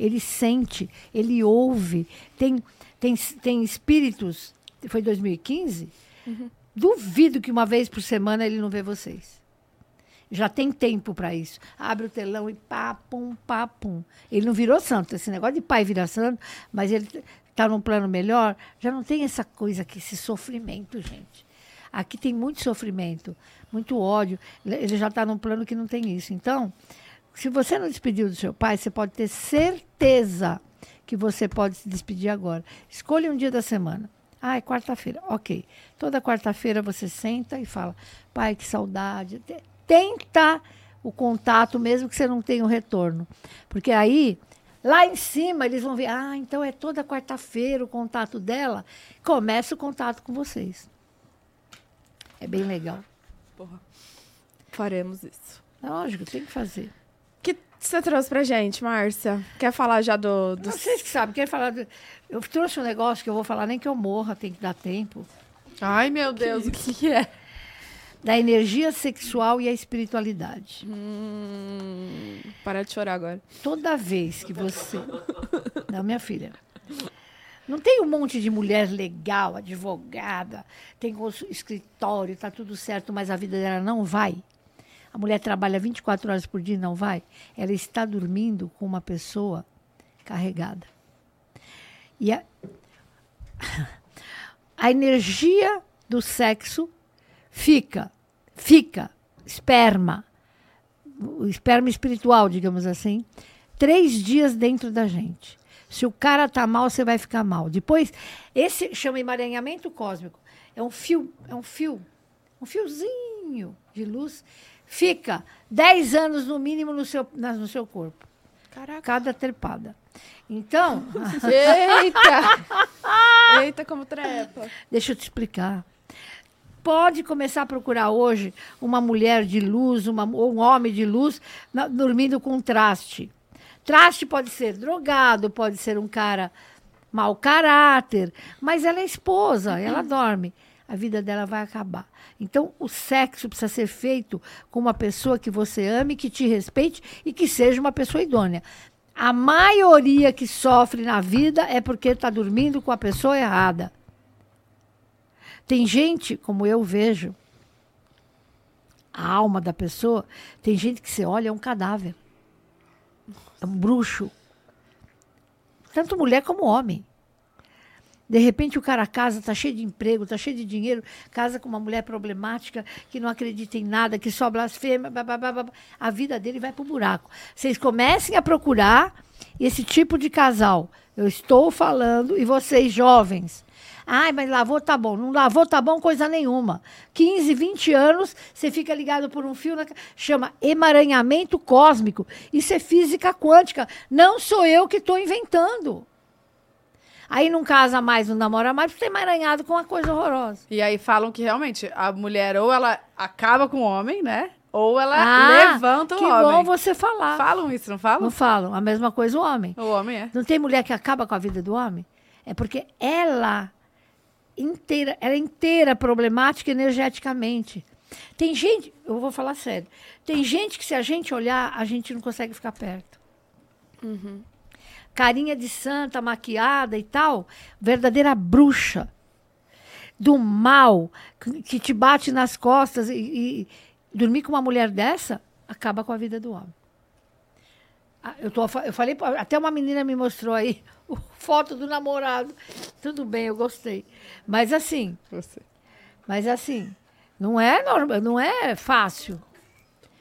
Ele sente, ele ouve. Tem, tem, tem espíritos. Foi 2015? Duvido que uma vez por semana ele não vê vocês. Já tem tempo para isso. Abre o telão e pá, pum, pá, pum. Ele não virou santo. Esse negócio de pai virar santo, mas ele está num plano melhor. Já não tem essa coisa aqui, esse sofrimento, gente. Aqui tem muito sofrimento, muito ódio. Ele já está num plano que não tem isso. Então, se você não despediu do seu pai, você pode ter certeza que você pode se despedir agora. Escolha um dia da semana. Ah, é quarta-feira. Ok. Toda quarta-feira você senta e fala: pai, que saudade. Te- Tenta o contato, mesmo que você não tenha o retorno. Porque aí, lá em cima, eles vão ver: ah, então é toda quarta-feira o contato dela. Começa o contato com vocês. É bem legal. Porra. Faremos isso. Lógico, tem que fazer. O que você trouxe pra gente, Márcia? Quer falar já do... do... Vocês que sabem, quer falar. do- Eu trouxe um negócio que eu vou falar, nem que eu morra, tem que dar tempo. Ai, meu Deus, o que, que é? Da energia sexual e a espiritualidade. Hum, para de chorar agora. Toda vez que você. Não, minha filha. Não tem um monte de mulher legal, advogada, tem escritório, tá tudo certo, mas a vida dela não vai. A mulher trabalha 24 horas por dia e não vai. Ela está dormindo com uma pessoa carregada. E a, a energia do sexo fica, fica, esperma, o esperma espiritual, digamos assim, três dias dentro da gente. Se o cara tá mal, você vai ficar mal. Depois, esse chama emaranhamento cósmico. É um fio, é um fio, um fiozinho de luz. Fica 10 anos no mínimo no seu, na- no seu corpo. Caraca. Cada trepada. Então, Eita! Eita, como trepa. Deixa eu te explicar. Pode começar a procurar hoje uma mulher de luz, uma, ou um homem de luz, na- dormindo com traste. Traste pode ser drogado, pode ser um cara mau caráter, mas ela é esposa, ela dorme. A vida dela vai acabar. Então, o sexo precisa ser feito com uma pessoa que você ame, que te respeite e que seja uma pessoa idônea. A maioria que sofre na vida é porque está dormindo com a pessoa errada. Tem gente, como eu vejo, a alma da pessoa, tem gente que você olha, é um cadáver. É um bruxo. Tanto mulher como homem. De repente o cara casa, tá cheio de emprego, tá cheio de dinheiro, casa com uma mulher problemática, que não acredita em nada, que só blasfema, blá, blá, blá, a vida dele vai pro buraco. Vocês comecem a procurar esse tipo de casal. Eu estou falando, e vocês jovens, Ai, mas lavou tá bom. Não lavou tá bom coisa nenhuma. 15, 20 anos, você fica ligado por um fio, na... chama emaranhamento cósmico. Isso é física quântica. Não sou eu que estou inventando. Aí não casa mais, não namora mais, porque está emaranhado com uma coisa horrorosa. E aí falam que realmente a mulher ou ela acaba com o homem, né? Ou ela ah, levanta o que homem. Que bom você falar. Falam isso, não falam? Não falam. A mesma coisa o homem. O homem é. Não tem mulher que acaba com a vida do homem? É porque ela inteira, ela é inteira problemática energeticamente. Tem gente, eu vou falar sério, tem gente que se a gente olhar, a gente não consegue ficar perto. Uhum. Carinha de santa, maquiada e tal, verdadeira bruxa do mal que te bate nas costas e, e dormir com uma mulher dessa acaba com a vida do homem. Ah, eu, tô, eu falei, até uma menina me mostrou aí foto do namorado. Tudo bem, eu gostei. Mas assim. Você. Mas assim, não é normal, não é fácil.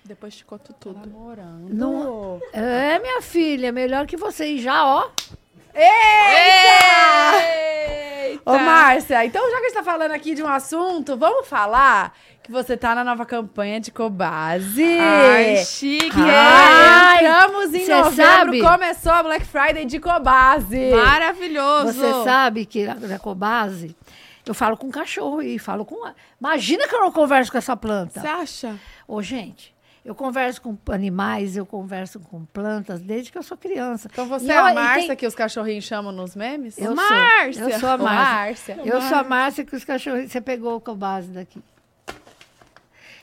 Depois te conto tudo. Namorando. Não, é, minha filha, melhor que você ir já, ó. Eita! Eita! Ô, Márcia, então já que a gente tá falando aqui de um assunto, vamos falar que você tá na nova campanha de Cobase. Ai, chique! Ai, Entramos em novembro, sabe? começou a Black Friday de Cobase. Maravilhoso! Você sabe que na Cobase, eu falo com cachorro e falo com... Imagina que eu não converso com essa planta. Você acha? Ô, gente... Eu converso com animais, eu converso com plantas desde que eu sou criança. Então você e é a Márcia tem... que os cachorrinhos chamam nos memes? Eu Márcia! Sou, eu sou a Márcia. Márcia. Eu sou a Márcia que os cachorrinhos... Você pegou com base daqui.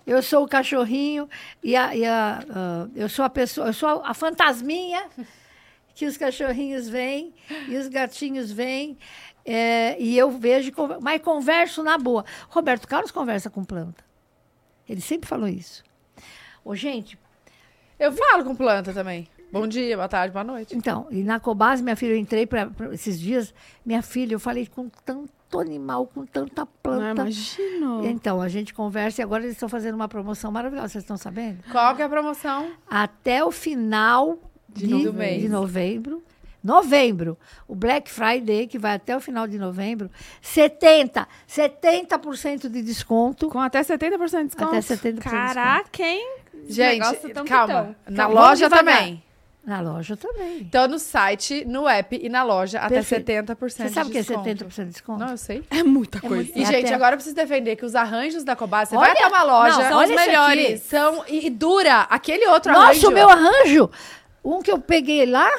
Eu sou o cachorrinho e a, e a uh, eu sou a pessoa, eu sou a, a fantasminha que os cachorrinhos vêm e os gatinhos vêm. É, e eu vejo, mas converso na boa. Roberto Carlos conversa com planta. Ele sempre falou isso. Ô, gente. Eu falo com planta também. Bom dia, boa tarde, boa noite. Então, e na Cobase, minha filha, eu entrei para esses dias, minha filha, eu falei com tanto animal, com tanta planta. Não, imagino. Então, a gente conversa e agora eles estão fazendo uma promoção maravilhosa, vocês estão sabendo? Qual que é a promoção? Até o final de, de, de novembro. Novembro, o Black Friday, que vai até o final de novembro, 70, 70% de desconto. Com até 70% de desconto? Até 70% Caraca, hein? Gente, calma. Na loja também. Na loja também. Então, no site, no app e na loja, Perfeito. até 70% Você sabe o que é 70% de desconto? Não, eu sei. É muita coisa. É muito... E, é gente, até... agora eu preciso defender que os arranjos da Cobase, você olha, vai até uma loja, não, são os melhores. São, e, e, dura. Aquele outro Nossa, arranjo... Nossa, o meu arranjo, um que eu peguei lá,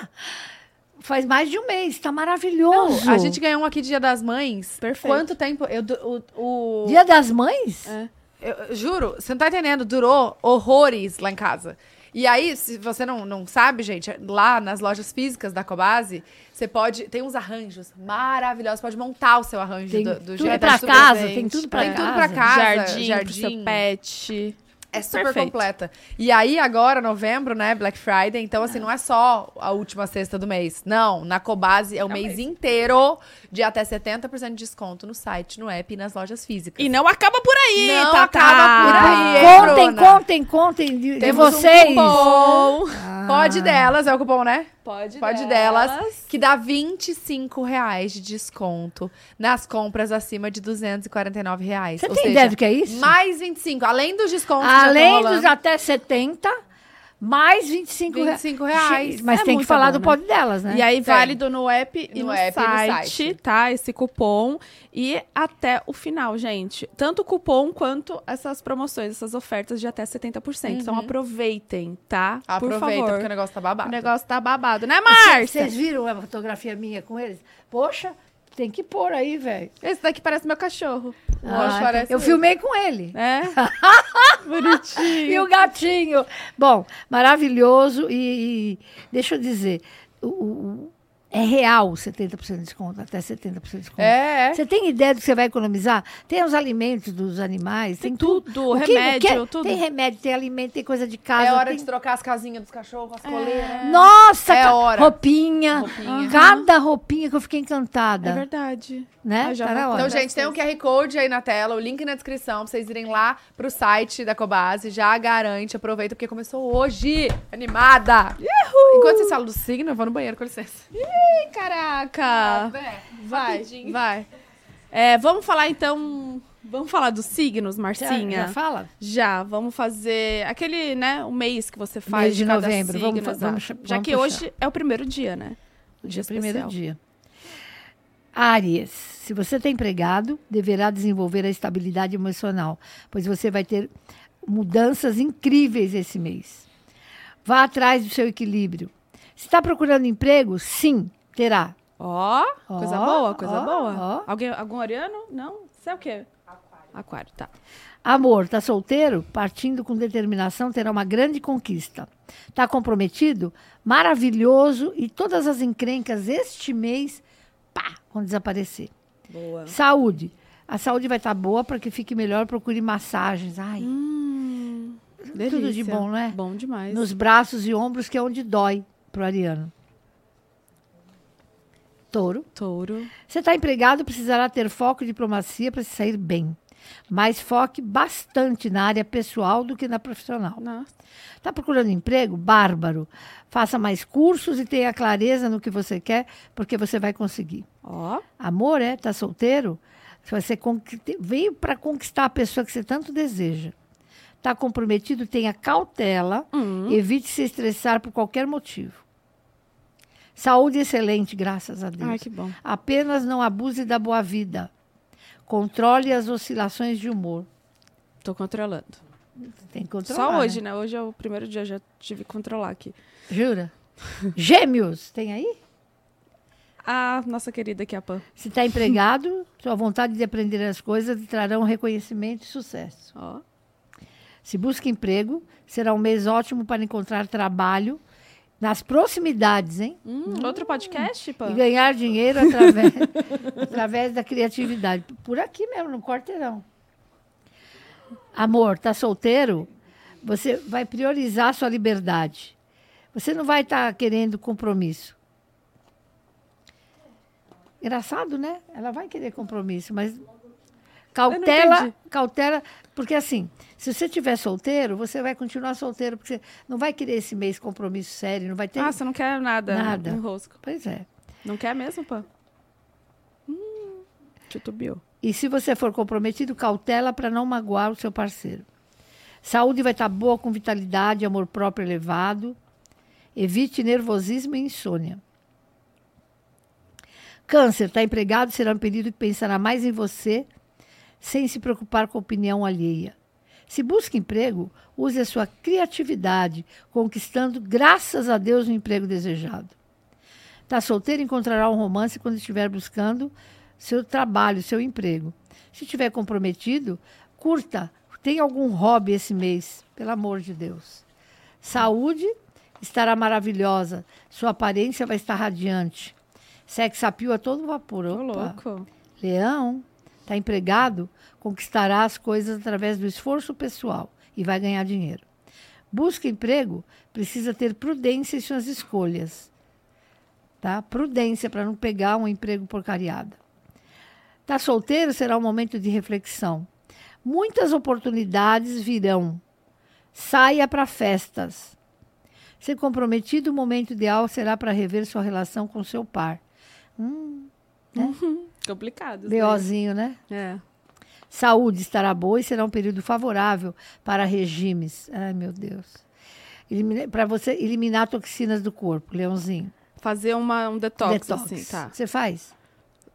faz mais de um mês. Tá maravilhoso. Não, a gente ganhou um aqui Dia das Mães. Perfeito. Quanto tempo? Eu, o, o... Dia das Mães? É. Eu, juro, você não tá entendendo. Durou horrores lá em casa. E aí, se você não, não sabe, gente, lá nas lojas físicas da Cobase, você pode. Tem uns arranjos maravilhosos. Pode montar o seu arranjo tem do, do tudo pra casa, tem tudo pra tem casa. Tudo pra casa. Jardim, jardim. Pro seu pet. É super Perfeito. completa. E aí, agora, novembro, né? Black Friday. Então, assim, não é só a última sexta do mês. Não, na Cobase é o é mês, mês inteiro de até 70% de desconto no site, no app e nas lojas físicas. E não acaba por aí, Não tá, acaba por aí, Contem, Bruna. contem, contem de, de vocês. Um cupom. Ah. Pode delas, é o cupom, né? Pode, Pode delas. delas. Que dá 25 reais de desconto nas compras acima de 249 reais. Você tem seja, ideia do que é isso? Mais 25. Além dos descontos Além dos até 70 mais 25, 25 reais. Mas é tem que falar bom, do pod delas, né? E aí, tem. válido no app e no, no app site, no site, tá? Esse cupom. E até o final, gente. Tanto o cupom quanto essas promoções, essas ofertas de até 70%. Então, uhum. Então aproveitem, tá? Aproveita, Por favor. porque o negócio tá babado. O negócio tá babado, né, Márcia? Vocês viram a fotografia minha com eles? Poxa, tem que pôr aí, velho. Esse daqui parece meu cachorro. Lógico, parece eu ele. filmei com ele. É? Bonitinho. E o gatinho. Bom, maravilhoso. E, e deixa eu dizer, o, o- é real 70% de desconto, até 70% de desconto. É, é. Você tem ideia do que você vai economizar? Tem os alimentos dos animais, tem, Tem tudo. tudo, O que- remédio, que- tudo. Tem remédio, tem alimento, tem coisa de casa. É hora tem- de trocar as casinhas dos cachorros, as coleiras. Nossa, É ca- hora. roupinha. Roupinha. Cada roupinha que eu fiquei encantada. É verdade. Né? Tá. Então, gente, tem um QR Code aí na tela, o link na descrição, pra vocês irem lá pro site da Cobase. Já garante, aproveita, porque começou hoje. Animada! Enquanto vocês falam do signo, eu vou no banheiro, com licença. Ih, caraca. Vai, Rapidinho. vai. É, vamos falar então. Vamos falar dos signos, Já, Marcinha? já fala? Já, vamos fazer aquele, né, o mês que você faz Mês de cada novembro, signo, vamos fa- exato. vamos- Já vamos que puxar. hoje é o primeiro dia, né? O dia Dia primeiro dia. Áries, se você está empregado, deverá desenvolver a estabilidade emocional, pois você vai ter mudanças incríveis esse mês. Vá atrás do seu equilíbrio. Se está procurando emprego, sim, terá. Ó, coisa Ó, boa, coisa ó, boa. Alguém, algum ariano? Não? Você é o quê? Aquário. Aquário, tá. Amor, está solteiro? Partindo com determinação, terá uma grande conquista. Está comprometido? Maravilhoso e todas as encrencas este mês, pá, vão desaparecer. Boa. Saúde. A saúde vai estar boa para que fique melhor, procure massagens. Ai, Hum, tudo de delícia. bom, não é? Bom demais. Nos braços e ombros, que é onde dói pro ariano. Touro. Touro. Você está empregado, precisará ter foco e diplomacia para se sair bem. Mas foque bastante na área pessoal do que na profissional. Está procurando emprego? Bárbaro. Faça mais cursos e tenha clareza no que você quer, porque você vai conseguir. Ó. Amor, é? Tá solteiro? Você veio para conquistar a pessoa que você tanto deseja. Tá comprometido? Tenha cautela. Hum. Evite se estressar por qualquer motivo. Saúde excelente, graças a Deus. Ai, que bom. Apenas não abuse da boa vida. Controle as oscilações de humor. Tô controlando. Tem que controlar. Só hoje, né? né? Hoje é o primeiro dia, já tive que controlar aqui. Jura? Gêmeos, tem aí? A nossa querida aqui, a Pan. Se está empregado, sua vontade de aprender as coisas lhe trarão reconhecimento e sucesso. Ó. Se busca emprego, será um mês ótimo para encontrar trabalho nas proximidades, hein? Hum, Outro podcast, E Pan? ganhar dinheiro através, através da criatividade. Por aqui mesmo, no quarteirão. Amor, tá solteiro? Você vai priorizar sua liberdade. Você não vai estar querendo compromisso. Engraçado, né? Ela vai querer compromisso, mas cautela, cautela, porque assim, se você estiver solteiro, você vai continuar solteiro, porque você não vai querer esse mês compromisso sério, não vai ter. Ah, você não quer nada, Nada. no rosco. Pois é. Não quer mesmo, Pan? Hum, titubeou. E se você for comprometido, cautela para não magoar o seu parceiro. Saúde vai estar boa com vitalidade, amor próprio elevado. Evite nervosismo e insônia. Câncer, está empregado, será um período que pensará mais em você, sem se preocupar com a opinião alheia. Se busca emprego, use a sua criatividade, conquistando, graças a Deus, o emprego desejado. Está solteiro, encontrará um romance quando estiver buscando seu trabalho, seu emprego. Se estiver comprometido, curta. Tem algum hobby esse mês, pelo amor de Deus. Saúde estará maravilhosa. Sua aparência vai estar radiante. Sex appeal a todo vapor. Opa. louco. Leão, está empregado, conquistará as coisas através do esforço pessoal e vai ganhar dinheiro. Busca emprego, precisa ter prudência em suas escolhas. Tá? Prudência para não pegar um emprego porcariada. Está solteiro, será um momento de reflexão. Muitas oportunidades virão. Saia para festas. Ser comprometido, o momento ideal será para rever sua relação com seu par. Complicado. isso aí. BOzinho, né? É. Saúde estará boa e será um período favorável para regimes. Ai, meu Deus. Para você eliminar toxinas do corpo, Leãozinho. Fazer uma, um detox, Detox. assim, tá. Você faz?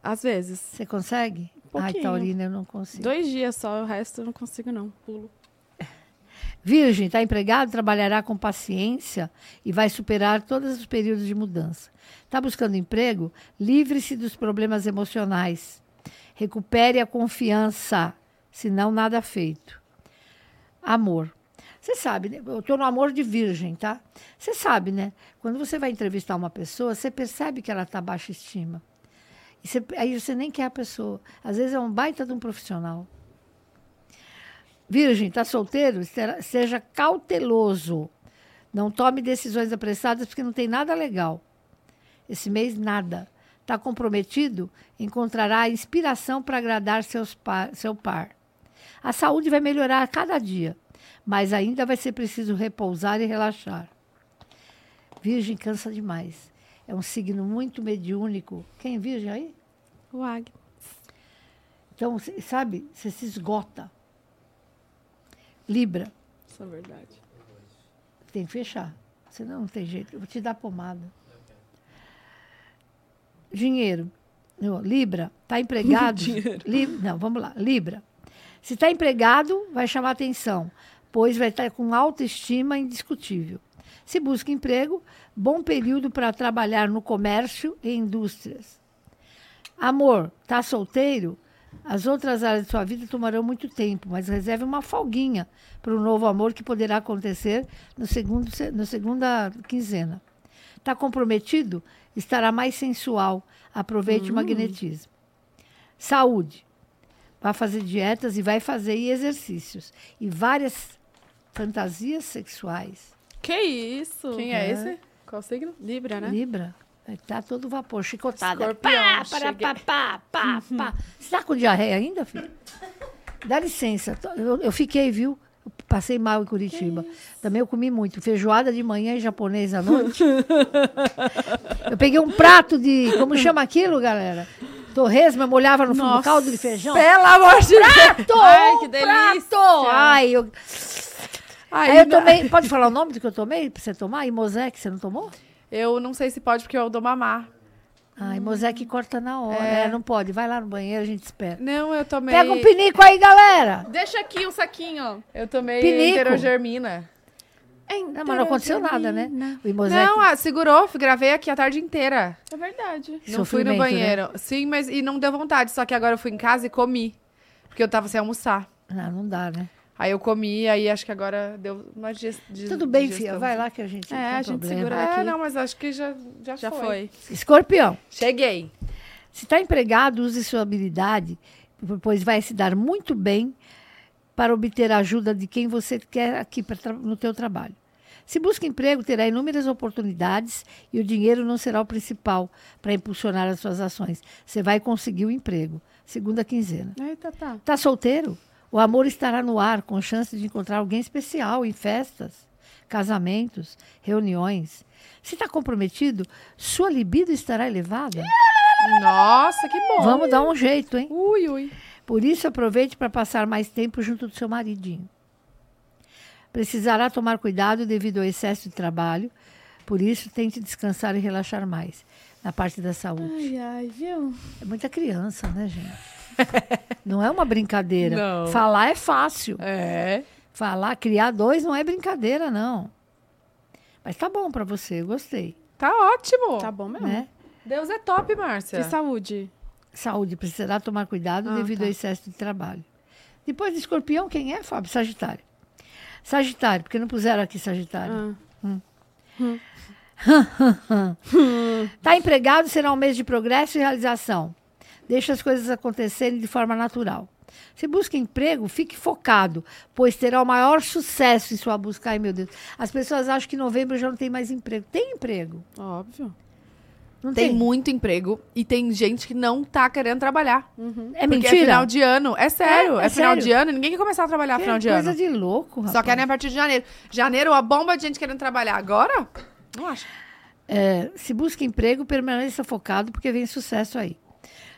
Às vezes. Você consegue? Ai, pouquinho. Taurina, eu não consigo. Dois dias só, o resto eu não consigo, não. Pulo. Virgem, está empregado, trabalhará com paciência e vai superar todos os períodos de mudança. Está buscando emprego? Livre-se dos problemas emocionais. Recupere a confiança, senão nada feito. Amor. Você sabe, né? eu estou no amor de virgem, tá? Você sabe, né? Quando você vai entrevistar uma pessoa, você percebe que ela está baixa estima. Você- aí você nem quer a pessoa. Às vezes é um baita de um profissional. Virgem, está solteiro? Seja cauteloso. Não tome decisões apressadas porque não tem nada legal. Esse mês, nada. Está comprometido? Encontrará inspiração para agradar seus par, seu par. A saúde vai melhorar a cada dia, mas ainda vai ser preciso repousar e relaxar. Virgem cansa demais. É um signo muito mediúnico. Quem é virgem aí? O Ag. Então, sabe, você se esgota. Libra, Isso é verdade. tem que fechar. Senão não tem jeito. Eu vou te dar pomada. Dinheiro. Libra, está empregado. Li- não, vamos lá. Libra. Se está empregado, vai chamar atenção, pois vai estar com autoestima indiscutível. Se busca emprego, bom período para trabalhar no comércio e indústrias. Amor, tá solteiro? As outras áreas de sua vida tomarão muito tempo, mas reserve uma folguinha para o novo amor que poderá acontecer no segundo, se- na segunda quinzena. Está comprometido? Estará mais sensual. Aproveite o magnetismo. Saúde. Vai fazer dietas e vai fazer exercícios. E várias fantasias sexuais. Que isso? Quem é esse? Qual signo? Libra, né? Libra. Estar todo vapor, chicotada. Escorpião, Pá, para, pá, pá, pá, pá. Você tá com diarreia ainda, filho? Dá licença. Eu, eu fiquei, viu? Eu passei mal em Curitiba. Também eu comi muito. Feijoada de manhã e japonês à noite. eu peguei um prato de. Como chama aquilo, galera? Torresma, molhava no fundo caldo de feijão. Pelo amor de Deus! Prato! Ai, que delícia! prato! Ai, eu, Ai, aí eu tomei. Pode falar o nome do que eu tomei pra você tomar? Imosec, você não tomou? Eu não sei se pode porque eu dou mamar. Ai, Imosec corta na hora. É. É, não pode. Vai lá no banheiro, a gente espera. Não, eu tomei. Pega um pinico aí, galera. Deixa aqui o saquinho. Eu tomei Pinico. enterogermina. Não, mas não aconteceu nada, né? O Imosec. Não, ah, segurou, gravei aqui a tarde inteira. É verdade. Não fui no né? banheiro. Sim, mas e não deu vontade. Só que agora eu fui em casa e comi. Porque eu tava sem almoçar. Não, não dá, né? Aí eu comi, aí acho que agora deu uma digest... di- Tudo bem, digestão. filha. Vai lá que a gente. É, a gente problema. segura É, aqui. não, mas acho que já, já, Já foi. foi. Escorpião. Cheguei. Se está empregado, use sua habilidade, pois vai se dar muito bem para obter a ajuda de quem você quer aqui pra no teu trabalho. Se busca emprego, terá inúmeras oportunidades e o dinheiro não será o principal para impulsionar as suas ações. Você vai conseguir o emprego. Segunda quinzena. Eita, tá. Está solteiro? O amor estará no ar, com chance de encontrar alguém especial em festas, casamentos, reuniões. Se está comprometido, sua libido estará elevada. Nossa, que bom. Vamos dar um jeito, hein? Ui, ui. Por isso, aproveite para passar mais tempo junto do seu maridinho. Precisará tomar cuidado devido ao excesso de trabalho, por isso, tente descansar e relaxar mais na parte da saúde. Ai, ai, viu? É muita criança, né, gente? Não é uma brincadeira. Não. Falar é fácil. É. Falar, criar dois não é brincadeira, não. Mas tá bom para você, eu gostei. Tá ótimo. Tá bom mesmo. Né? Deus é top, Márcia. E saúde? Saúde, precisará tomar cuidado Ah, devido tá. ao excesso de trabalho. Depois de escorpião, quem é, Fábio? Sagitário. Sagitário, porque não puseram aqui Sagitário. Ah. Está empregado, será um mês de progresso e realização. Deixe as coisas acontecerem de forma natural. Se busca emprego, fique focado, pois terá o maior sucesso em sua busca. Ai, meu Deus. As pessoas acham que em novembro já não tem mais emprego. Tem emprego. Óbvio. Não Tem tem. muito emprego e tem gente que não tá querendo trabalhar. É Porque mentira? é final de ano. É sério. É, É, é final sério. de ano. Ninguém quer começar a trabalhar Que final de coisa ano. de louco, rapaz. Só querem a partir de janeiro. Janeiro, a bomba de gente querendo trabalhar. Agora? Não acho. É, se busca emprego, permaneça focado, porque vem sucesso aí.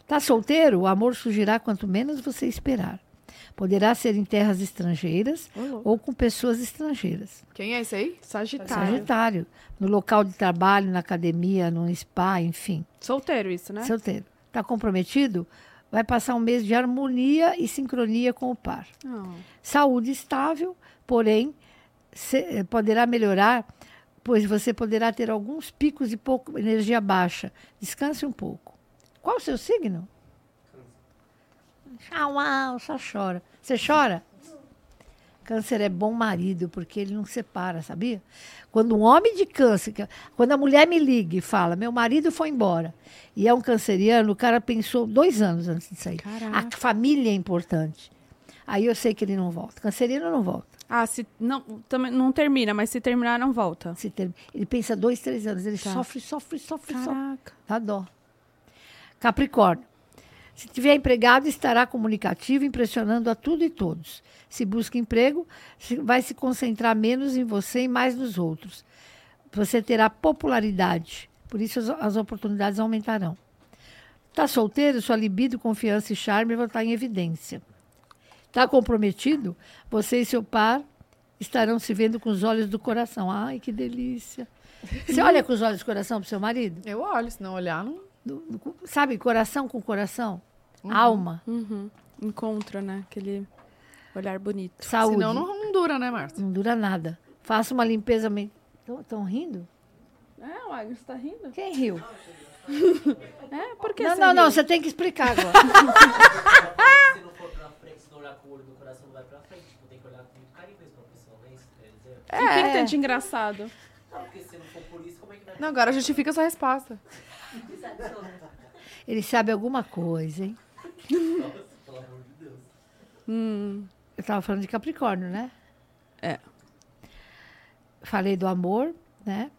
Tá solteiro? O amor surgirá quanto menos você esperar. Poderá ser em terras estrangeiras ou com pessoas estrangeiras. Quem é esse aí? Sagitário. Sagitário. No local de trabalho, na academia, no spa, enfim. Solteiro isso, né? Solteiro. Está comprometido? Vai passar um mês de harmonia e sincronia com o par. Não. Saúde estável, porém, se- eh, poderá melhorar, pois você poderá ter alguns picos de pouco energia baixa. Descanse um pouco. Qual o seu signo? Tchau, uau, só chora. Você chora? Câncer é bom marido, porque ele não separa, sabia? Quando um homem de câncer, quando a mulher me liga e fala, meu marido foi embora, e é um canceriano, o cara pensou dois anos antes de sair. Caraca. A família é importante. Aí eu sei que ele não volta. Canceriano não volta. Ah, se não, também não termina, mas se terminar, não volta. Se ter- Ele pensa dois, três anos. Ele Tá. sofre, sofre, sofre, sofre. Caraca. Dá dó. Capricórnio. Se tiver empregado, estará comunicativo, impressionando a tudo e todos. Se busca emprego, vai se concentrar menos em você e mais nos outros. Você terá popularidade, por isso as, oportunidades aumentarão. Está solteiro, sua libido, confiança e charme vão estar em evidência. Está comprometido, você e seu par estarão se vendo com os olhos do coração. Ai, que delícia. Você olha com os olhos do coração para seu marido? Eu olho, se não olhar, não. Do- do- sabe, coração com coração, alma, Uhum. Encontra, né? Aquele olhar bonito. saúde. Senão não, não dura, né, Márcia? Não dura nada. Faça uma limpeza. Estão rindo? É, o Agnes tá rindo? Quem riu? É, por que Não, não, não, riu? você tem que explicar agora. Se não for pra frente, se não olhar com o olho do coração, não vai pra frente. Tipo, tem que olhar com muito carinho mesmo pra pessoa, não é dizer? O que, que É. tem de engraçado? Não, porque se não for por isso, Não, agora justifica a sua resposta. Ele sabe alguma coisa, hein? Pelo amor de Deus. Hum, Eu estava falando de Capricórnio, né? É. Falei do amor, né?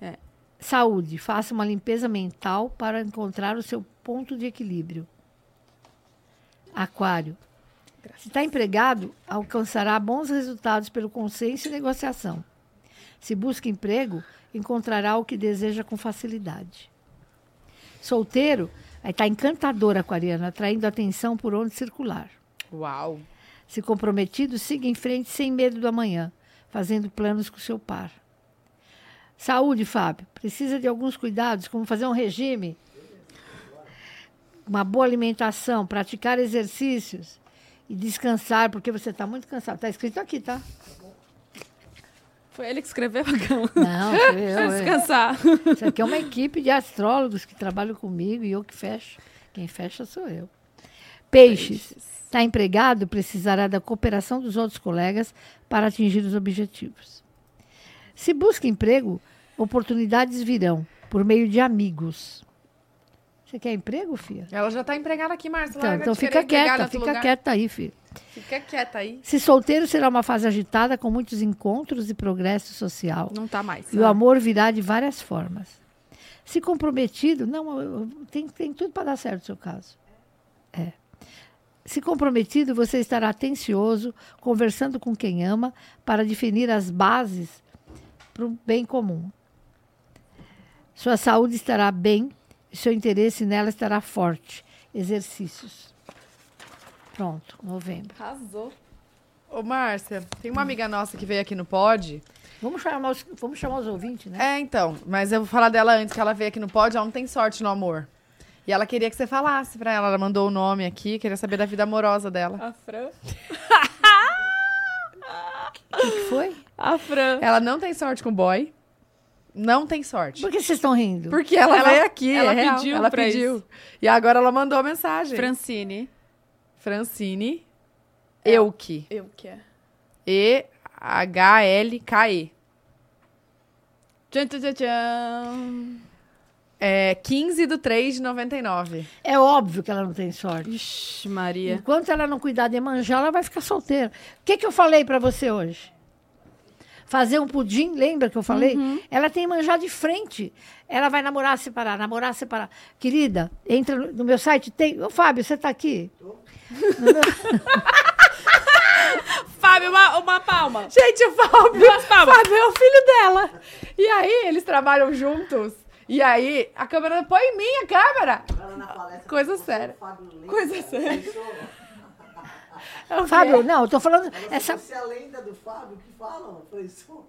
É. Saúde. Faça uma limpeza mental para encontrar o seu ponto de equilíbrio. Aquário. Se está empregado, alcançará bons resultados pelo consenso e negociação. Se busca emprego, encontrará o que deseja com facilidade. Solteiro, vai estar encantador aquariano, atraindo atenção por onde circular. Uau. Se comprometido, siga em frente sem medo do amanhã, fazendo planos com seu par. Saúde, Fábio. Precisa de alguns cuidados, como fazer um regime, uma boa alimentação, praticar exercícios e descansar, porque você está muito cansado. Está escrito aqui, tá? Foi ele que escreveu a cama. Não, sou eu, é. descansar. Isso aqui é uma equipe de astrólogos que trabalham comigo e eu que fecho. Quem fecha sou eu. Peixes. Está empregado, precisará da cooperação dos outros colegas para atingir os objetivos. Se busca emprego, oportunidades virão por meio de amigos. Você quer emprego, filha? Ela já tá empregada aqui, Márcia. Então, então fica quieta, fica lugar. quieta aí, filha. Fica quieta aí. Se solteiro, será uma fase agitada com muitos encontros e progresso social. Não tá mais. E o amor virá de várias formas. Se comprometido, não, tem, tem tudo para dar certo no seu caso. É. Se comprometido, você estará atencioso, conversando com quem ama, para definir as bases para o bem comum. Sua saúde estará bem seu interesse nela estará forte. Exercícios. Pronto, novembro. Arrasou. Ô, Márcia, tem uma amiga nossa que veio aqui no Pod. Vamos chamar os, vamos chamar os ouvintes, né? É, então. Mas eu vou falar dela antes, que ela veio aqui no Pod. Ela não tem sorte no amor. E ela queria que você falasse pra ela. Ela mandou o nome aqui, queria saber da vida amorosa dela. A Fran. O que, que foi? A Fran. Ela não tem sorte com boy. Não tem sorte. Por que vocês estão rindo? Porque ela, Ela- veio aqui. ela é real. pediu Ela pra pediu. E agora ela mandou a mensagem. Francine. Francine É. Eu que é. E-H-L-K-E. Tchan, tchan, tchan, tchan. É 15 do 3 de 99. É óbvio que ela não tem sorte. Ixi, Maria. Enquanto ela não cuidar de manjar, ela vai ficar solteira. O que, que eu falei pra você hoje? Fazer um pudim, lembra que eu falei? Ela tem manjar de frente. Ela vai namorar, separar, namorar, separar. Querida, entra no, no meu site, tem... Ô, Fábio, você tá aqui? Fábio, uma, uma palma. Gente, o Fábio, Duas palmas. Fábio é o filho dela. E aí, eles trabalham juntos. E aí, a câmera... Põe em mim a câmera. Coisa falou séria. Coisa séria. Pessoa. É o Fábio, não, eu tô falando... Essa... Você é a lenda do Fábio que falam. Foi isso.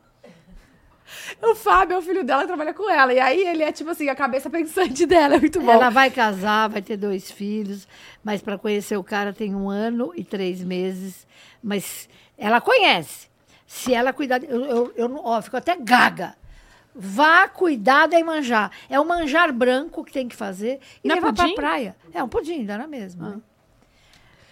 O Fábio é o filho dela trabalha com ela. E aí, ele é, tipo assim, a cabeça pensante dela. É muito bom. Ela vai casar, vai ter dois filhos, mas para conhecer o cara tem um ano e três meses. Mas ela conhece. Se ela cuidar. Eu, eu, eu não- ó, fico até gaga. Vá cuidar da manjar. É um manjar branco que tem que fazer e Não é levar pra pudim? praia. É um pudim, dá na mesma. né?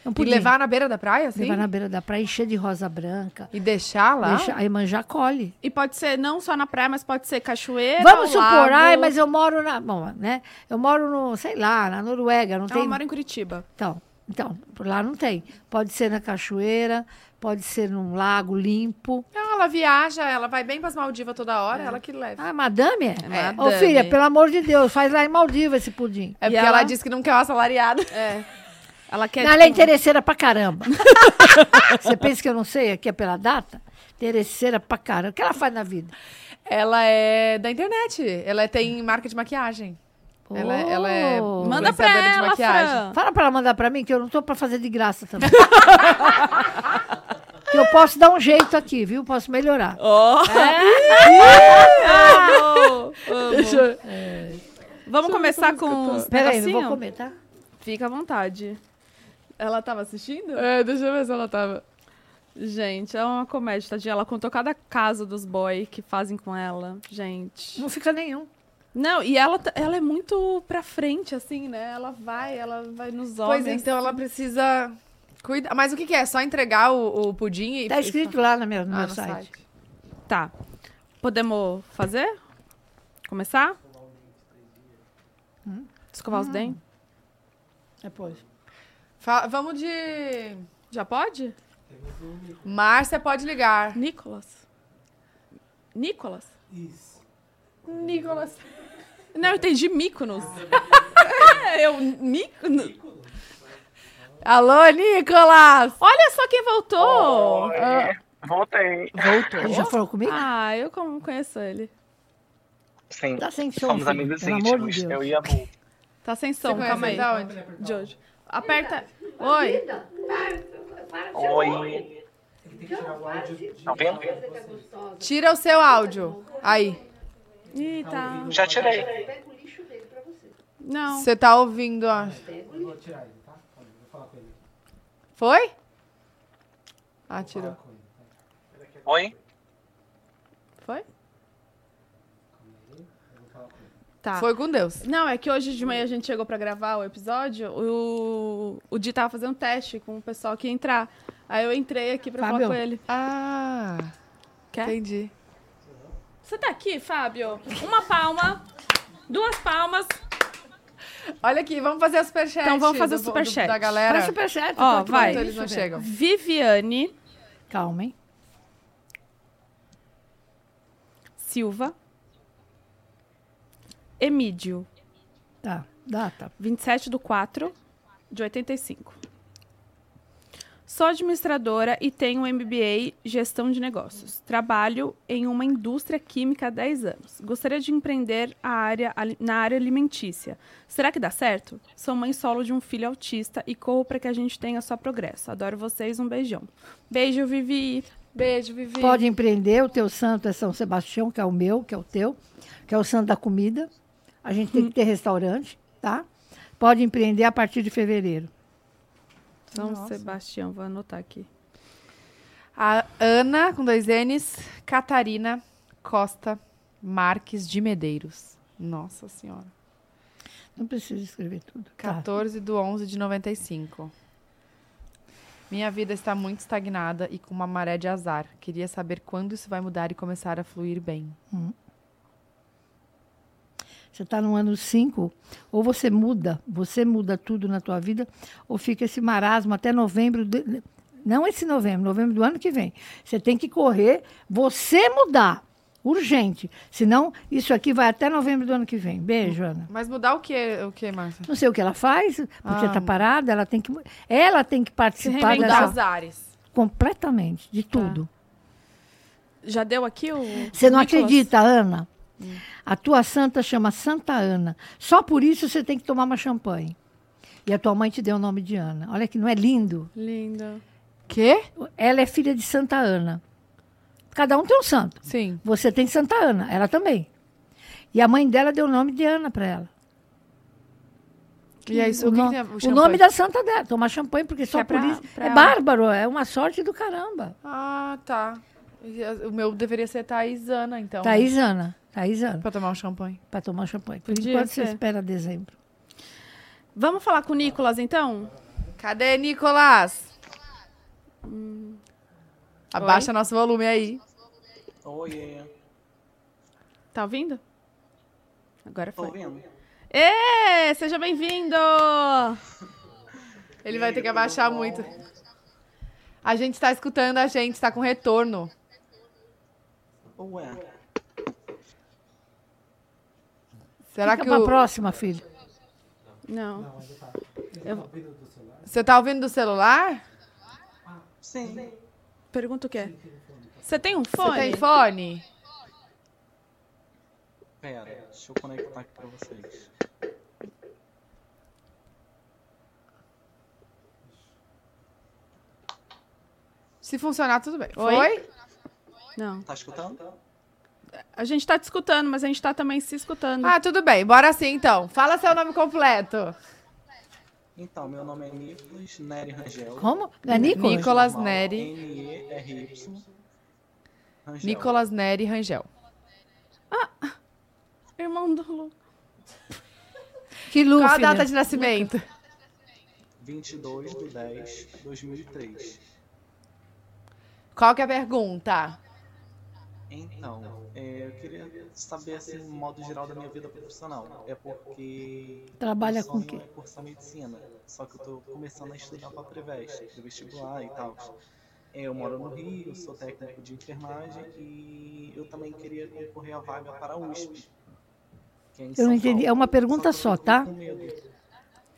Um E levar na beira da praia, assim? Levar na beira da praia, encher de rosa branca. E deixar lá? Deixa, a irmã já colhe. E pode ser não só na praia, mas pode ser cachoeira. Vamos supor, lago. ai, mas eu moro na. Bom, né? Eu moro no, sei lá, na Noruega, não Ela tem. mora em Curitiba. Então, então, por lá não tem. Pode ser na cachoeira, pode ser num lago limpo. Não, ela viaja, ela vai bem pras Maldivas toda hora, ela que leva. Ah, madame é? É, Ô, filha, pelo amor de Deus, faz lá em Maldiva esse pudim. É E porque ela- ela... disse que não quer uma assalariada. É. Ela quer. Ela é interesseira pra caramba. Você pensa que eu não sei aqui é pela data? Interesseira pra caramba. O que ela faz na vida? Ela é da internet. Ela tem marca de maquiagem. Ela, é- ela é Oh. Manda pra de ela, maquiagem. Fran. Fala pra ela mandar pra mim, que eu não tô pra fazer de graça também. que eu posso dar um jeito aqui, viu? Posso melhorar. Ó. Amo, amo. Vamos começar com os Peraí, eu vou comer, tá? Fica à vontade. Ela tava assistindo? É, deixa eu ver se ela tava. Gente, é uma comédia, tadinha. Ela contou cada caso dos boy que fazem com ela. Gente. Não fica nenhum. Não, e ela, ela é muito pra frente, assim, né? Ela vai, ela vai nos Pois homens. então ela precisa cuidar. Mas o que, que é? Só entregar o, o pudim e. Tá escrito lá no meu, no Ah, meu no site. site. Tá. Podemos fazer? Começar? Escovar os dentes? Depois. Fa- Vamos de. Já pode? Márcia, pode ligar. Nicolas. Nicolas? Isso. Nicolas. Não, eu entendi Míconos. é, eu... Míconos? Alô, Nicolas! Olha só quem voltou! Oi, voltei. Ele já falou comigo? Ah, eu como conheço ele. Sim, Tá sem som, somos amigos de íntimos. Eu e a Lu. Tá sem som, calma aí. onde? Jojo. Aperta. Oi. Oi. Tá vendo? Tira o seu áudio. Aí. Ih, tá. Já tirei. Não. Você tá ouvindo, ó. Eu vou tirar ele, tá? Vou falar com ele. Foi? Ah, tirou. Tá? Oi? Foi? Eu vou falar com ele. Tá. Foi com Deus. Não, é que hoje de manhã a gente chegou pra gravar o episódio, o, o Di tava fazendo teste com o pessoal que ia entrar. Aí eu entrei aqui pra Fábio. falar com ele. Ah, Quer? entendi. Você tá aqui, Fábio? Uma palma, duas palmas. Olha aqui, vamos fazer o superchat. Então vamos fazer do- o superchat. do- Da galera. Faz superchat. Ó, aqui vai. Eles não chegam. Viviane Calma, hein? Silva. Emídio, Tá, data. 27 do 4 de 85. Sou administradora e tenho MBA Gestão de Negócios. Trabalho em uma indústria química há 10 anos. Gostaria de empreender a área, na área alimentícia. Será que dá certo? Sou mãe solo de um filho autista e corro para que a gente tenha só progresso. Adoro vocês, um beijão. Beijo, Vivi. Beijo, Vivi. Pode empreender, o teu santo é São Sebastião, que é o meu, que é o teu, que é o santo da comida. A gente tem que ter restaurante, tá? Pode empreender a partir de fevereiro. São Nossa. Sebastião, vou anotar aqui. A Ana, com dois N's, Catarina Costa Marques de Medeiros. Nossa Senhora. Não precisa escrever tudo. Tá. 14 do 11 de 95. Minha vida está muito estagnada e com uma maré de azar. Queria saber quando isso vai mudar e começar a fluir bem. Você está no ano 5, ou você muda, você muda tudo na tua vida, ou fica esse marasmo até novembro. de- não esse novembro, novembro do ano que vem. Você tem que correr, você mudar. Urgente. Senão, isso aqui vai até novembro do ano que vem. Beijo, Ana. Mas mudar o que, o que Márcia? Não sei o que ela faz, porque Ah. está parada, ela tem que, ela tem que participar Mudar dessa, os ares. completamente, de tudo. Já deu aqui o. Você não Nicolas? acredita, Ana? A tua santa chama Santa Ana. Só por isso você tem que tomar uma champanhe. E a tua mãe te deu o nome de Ana. Olha que não é lindo? Lindo. Quê? Ela é filha de Santa Ana. Cada um tem um santo. Sim. Você tem Santa Ana, ela também. E a mãe dela deu o nome de Ana para ela. E é isso. o, O, que no- a- o champanhe? nome da santa dela. Tomar champanhe, porque só é por pra- isso. pra É ela. bárbaro, é uma sorte do caramba. Ah, tá. E a- O meu deveria ser Thaís Ana, então. Thaís Ana. Thaís Ana, Pra tomar um champanhe. para tomar champanhe. Por Podia enquanto você ser. espera dezembro. Vamos falar com o Nicolas, então? Cadê, Nicolas? Abaixa nosso volume aí. Oiê. Tá ouvindo? Agora Tô foi. ouvindo? Ê, seja bem-vindo! Ele vai ter que abaixar muito. A gente tá escutando a gente, tá com retorno. Ué. Será Fica que pra o... próxima, filho. Não. Você tá ouvindo do celular? Sim. Pergunta o quê? Você tem um Você fone? tem fone? Pera, deixa eu conectar aqui pra vocês. Se funcionar, tudo bem. Oi? Foi? Não. Tá escutando? A gente tá te escutando, mas a gente tá também se escutando. Ah, tudo bem. Bora sim, então. Fala seu nome completo. Então, meu nome é Nicolas Nery Rangel. Como? É Nicolas? Nicolas Nery. N-E-R-Y. Rangel. Nicolas Nery Rangel. Irmão do Lu. Que Lu, Qual a filha? data de nascimento? 22 de 10 de 2003. Qual que é a pergunta? Então, é, eu queria saber, assim, o modo geral da minha vida profissional. É porque... Trabalha com o quê? É cursar medicina. Só que eu tô começando a estudar pra Preveste, pro vestibular e tal. É, Eu moro no Rio, sou técnico de enfermagem e eu também queria concorrer à vaga para a USP. é Eu não entendi. É uma pergunta só, tá?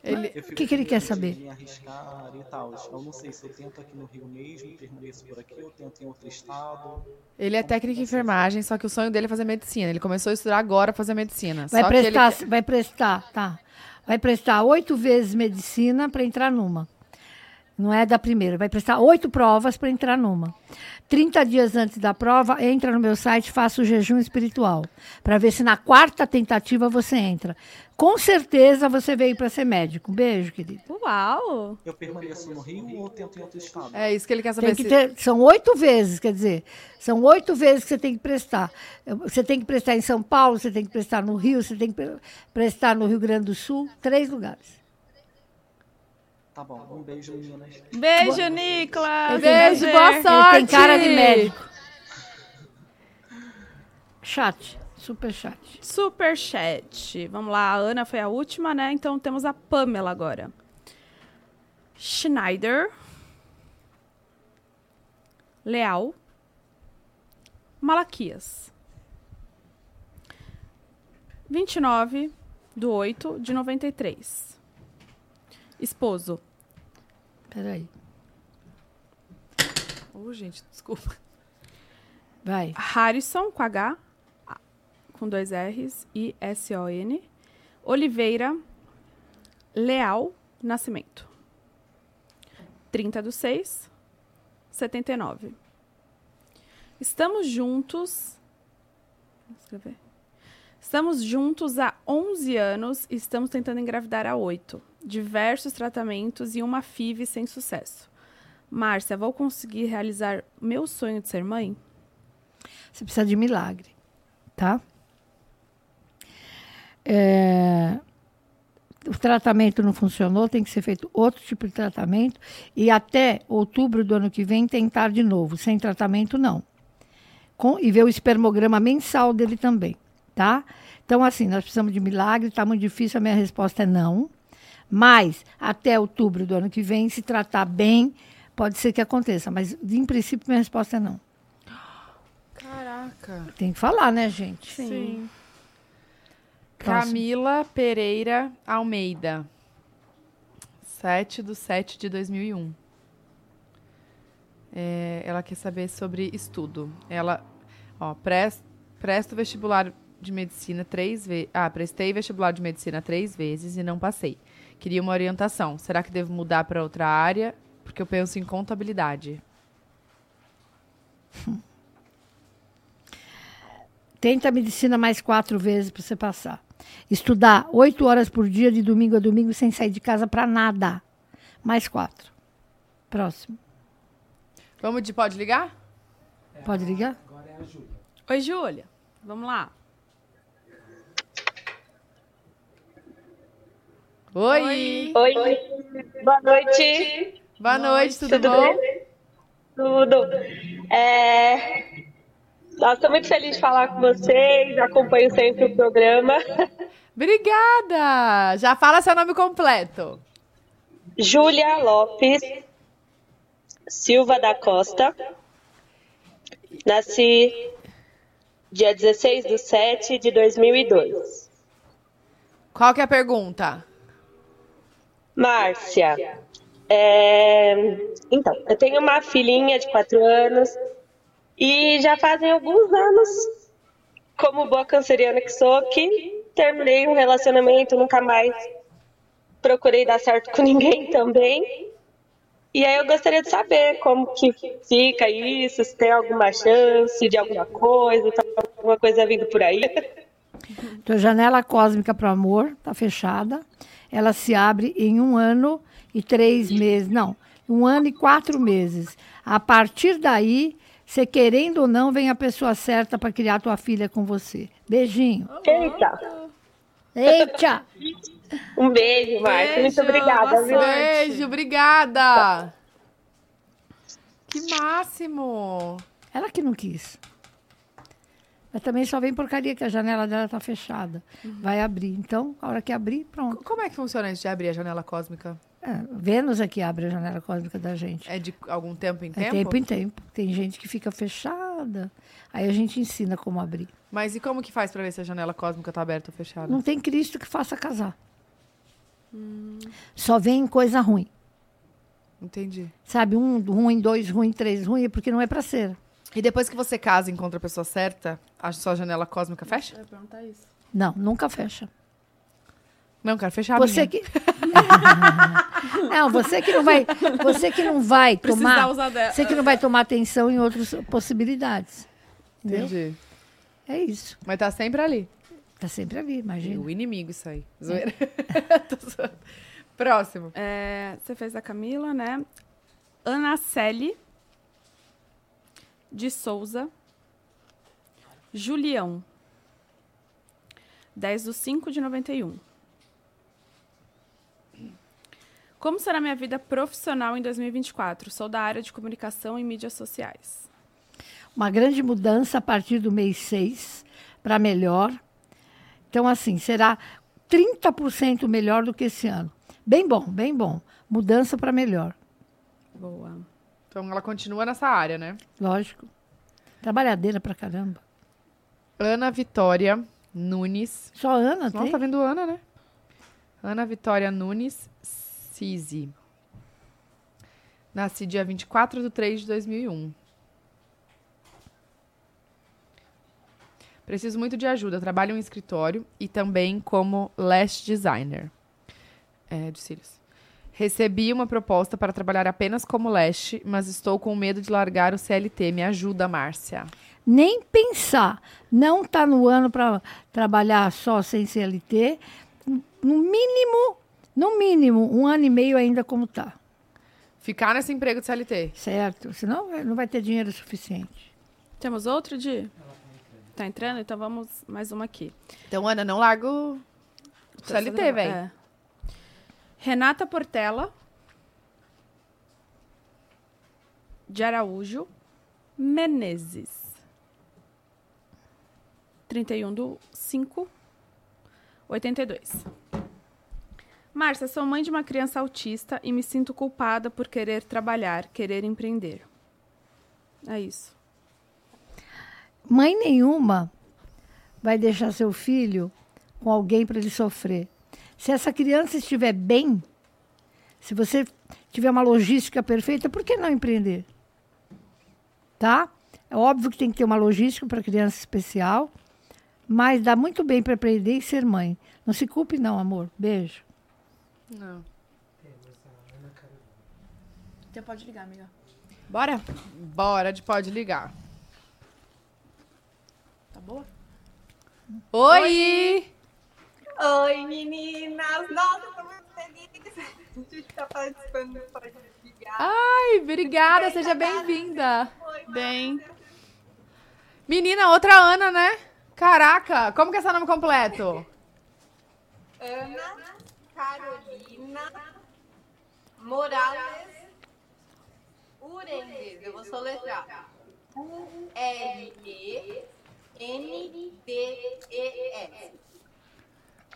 Ele... Fico que que ele quer saber? Arriscar e tal. Eu não sei se eu tento aqui no Rio mesmo, permaneço por aqui, ou tento em outro estado. Ele é técnico em enfermagem, só que o sonho dele é fazer medicina. Ele começou a estudar agora fazer medicina. Vai só que ele prestar, quer- vai prestar, tá. Vai prestar oito vezes medicina para entrar numa. Não é da primeira. Vai prestar oito provas para entrar numa. 30 dias antes da prova, entra no meu site, faça o jejum espiritual. Para ver se na quarta tentativa você entra. Com certeza você veio para ser médico. Um beijo, querido. Uau! Eu permaneço no Rio ou tento em outro estado? É isso que ele quer saber. Tem que ter, são oito vezes, quer dizer, são oito vezes que você tem que prestar. Você tem que prestar em São Paulo, você tem que prestar no Rio, você tem que pre- prestar no Rio Grande do Sul, três lugares. Tá bom, um beijo, meninas. Beijo, Nicolas! Beijo, boa sorte. Ele tem cara de médico. Chat, super chat. Super chat. Vamos lá, a Ana foi a última, né? Então temos a Pamela agora. Schneider. Leal. Malaquias. 29 do 8 de 93. Esposo. Peraí, Ô, gente, desculpa. vai. Harrison, com H, com dois R's, e S-O-N. Oliveira, Leal, Nascimento. 30 do 6, 79. Estamos juntos. Escrever. Estamos juntos há 11 anos e estamos tentando engravidar há 8. Diversos tratamentos e uma FIV sem sucesso. Márcia, vou conseguir realizar meu sonho de ser mãe? Você precisa de milagre, tá? É, o tratamento não funcionou, tem que ser feito outro tipo de tratamento e até outubro do ano que vem tentar de novo, sem tratamento não. Com, e ver o espermograma mensal dele também, tá? Então, assim, nós precisamos de milagre, está muito difícil, a minha resposta é não. Mas, até outubro do ano que vem, se tratar bem, pode ser que aconteça. Mas, em princípio, minha resposta é não. Caraca. Tem que falar, né, gente? Sim. Próximo. Camila Pereira Almeida. 7 do 7 de 2001. É, ela quer saber sobre estudo. Ela, ó, pres, presta o vestibular de medicina três vezes. Ah, prestei vestibular de medicina três vezes e não passei. Queria uma orientação. Será que devo mudar para outra área? Porque eu penso em contabilidade. Tenta a medicina mais quatro vezes para você passar. Estudar oito horas por dia, de domingo a domingo, sem sair de casa para nada. Mais quatro. Próximo. Vamos de pode ligar? Pode ligar? Agora é a Júlia. Oi, Júlia. Vamos lá. Oi! Oi, boa noite. Boa noite, tudo, Tudo bom? bem? Tudo. É... Nossa, tô muito feliz de falar com vocês, acompanho sempre o programa. Obrigada! Já fala seu nome completo. Júlia Lopes Silva da Costa. Nasci dia 16 de 7 de 2002. Qual que é a pergunta? Márcia, é, então, eu tenho uma filhinha de 4 anos e já fazem alguns anos, como boa canceriana que sou, que terminei um relacionamento, nunca mais procurei dar certo com ninguém também. E aí eu gostaria de saber como que fica isso, se tem alguma chance de alguma coisa, tá alguma coisa vindo por aí. Tua janela cósmica para o amor está fechada. Ela se abre em um ano e três meses. Não, um ano e quatro meses. A partir daí, você querendo ou não, vem a pessoa certa para criar tua filha com você. Beijinho. Eita, Eita! um beijo, Márcia. Muito obrigada, viu? sorte. Beijo, obrigada! Que máximo! Ela que não quis. Mas também só vem porcaria que a janela dela tá fechada. Vai abrir. Então, a hora que abrir, pronto. Como é que funciona isso de abrir a janela cósmica? É, Vênus é que abre a janela cósmica da gente. É de algum tempo em É tempo? tempo em tempo. Tem gente que fica fechada. Aí a gente ensina como abrir. Mas e como que faz pra ver se a janela cósmica tá aberta ou fechada? Não tem Cristo que faça casar. Só vem coisa ruim. Entendi. Sabe, um ruim, dois ruim, três ruim, é porque não é pra ser. E depois que você casa e encontra a pessoa certa, a sua janela cósmica fecha? Eu ia perguntar isso. Não, nunca fecha. Não, quero fechar a Você que. não, você que não vai. Você que não vai Precisa tomar. usar dela. Você que não vai tomar atenção em outras possibilidades. Entendeu? Entendi. É isso. Mas tá sempre ali. Tá sempre ali, imagina. O inimigo, isso aí. Zoeira. Tô zoando. Próximo. É, você fez a Camila, né? Ana Celi de Souza. Julião. 10 do 5 de 91. Como será minha vida profissional em 2024? Sou da área de comunicação e mídias sociais. Uma grande mudança a partir do mês 6 para melhor. Então, assim, será 30% melhor do que esse ano. Bem bom, bem bom. Mudança para melhor, Boa. Então ela continua nessa área, né? lógico. Trabalhadeira pra caramba. Ana Vitória Nunes. Só Ana Nossa, tem? tá vendo Ana, né? Ana Vitória Nunes Cisi. Nasci dia 24 de 3 de 2001. Preciso muito de ajuda. Trabalho em escritório e também como lash designer é, de cílios. Recebi uma proposta para trabalhar apenas como lash, mas estou com medo de largar o CLT. Me ajuda, Márcia. Nem pensar. Não tá no ano para trabalhar só sem CLT. No mínimo, no mínimo, um ano e meio ainda como tá. Ficar nesse emprego de CLT. Certo? Senão vai- não vai ter dinheiro suficiente. Temos outro, Di? Tá entrando? Então vamos mais uma aqui. Então, Ana, não larga o CLT, velho. É. Renata Portela. De Araújo. Menezes. 31 do 5. 82. Márcia, sou mãe de uma criança autista e me sinto culpada por querer trabalhar, querer empreender. É isso. Mãe nenhuma vai deixar seu filho com alguém para ele sofrer. Se essa criança estiver bem, se você tiver uma logística perfeita, por que não empreender? Tá? É óbvio que tem que ter uma logística para criança especial, mas dá muito bem para empreender e ser mãe. Não se culpe não, amor. Beijo. Não. Então pode ligar, amiga. Bora? Bora de pode ligar. Tá boa? Oi! Oi, meninas! Nossa, eu tô muito feliz de estar participando do Pode Ligar. Ai, obrigada, seja bem-vinda. Oi, Bem. Menina, outra Ana, né? Caraca, como que é seu nome completo? Ana Carolina Morales Urendes. Eu vou soletrar. U-R-E-N-D-E-S.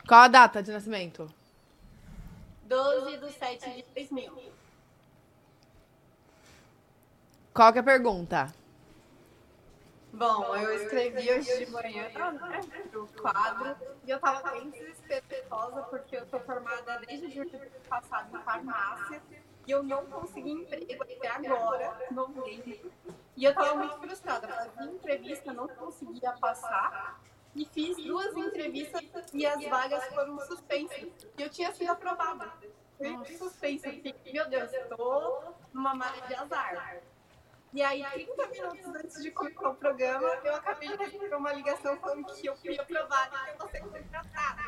Qual a data de nascimento? 12 de 7 de 2000. Qual que é a pergunta? Bom, eu escrevi hoje de manhã né, pro quadro e eu tava bem desesperosa porque eu tô formada desde do ano passado em farmácia e eu não consegui emprego até agora, novembro. E eu tava muito frustrada, fazia entrevista, não conseguia passar e fiz duas entrevistas e as vagas foram suspensas. E eu tinha sido aprovada. Foi suspensa. Eu fiquei, meu Deus, eu tô numa maré de azar. E aí, 30 minutos antes de começar o programa, eu acabei de receber uma ligação falando que eu fui aprovada e que eu vou ser contratada.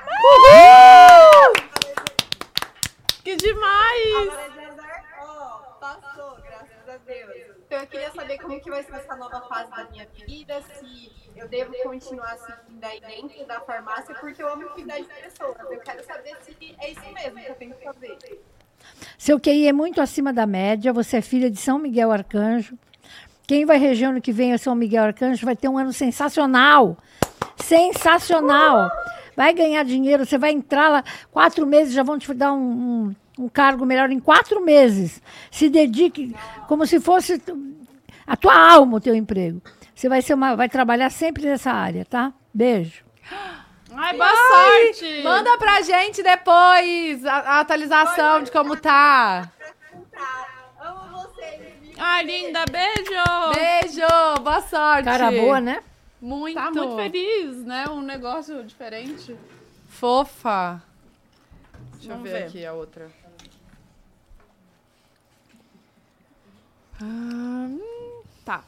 Que A demais! azar, ó, passou, graças a Deus. Então eu queria saber como que vai ser essa nova fase da minha vida, se eu devo continuar seguindo aí dentro da farmácia, porque eu amo cuidar de pessoas. Eu quero saber se é isso mesmo que eu tenho que fazer. Seu QI é muito acima da média, você é filha de São Miguel Arcanjo. Quem vai reger ano que vem é São Miguel Arcanjo, vai ter um ano sensacional. Sensacional. Vai ganhar dinheiro, você vai entrar lá, quatro meses já vão te dar um, um, um cargo melhor em quatro meses. Se dedique como se fosse a tua alma o teu emprego. Você vai, ser uma, vai trabalhar sempre nessa área, tá? Beijo. Ai, boa sorte! Manda pra gente depois a, a atualização de como tá. Tá, viu? Ai, linda, beijo! Beijo, boa sorte. Cara boa, né? Muito. Tá muito feliz, né? Um negócio diferente. Fofa. Deixa Vamos eu ver, ver. aqui a outra. Hum, Tá.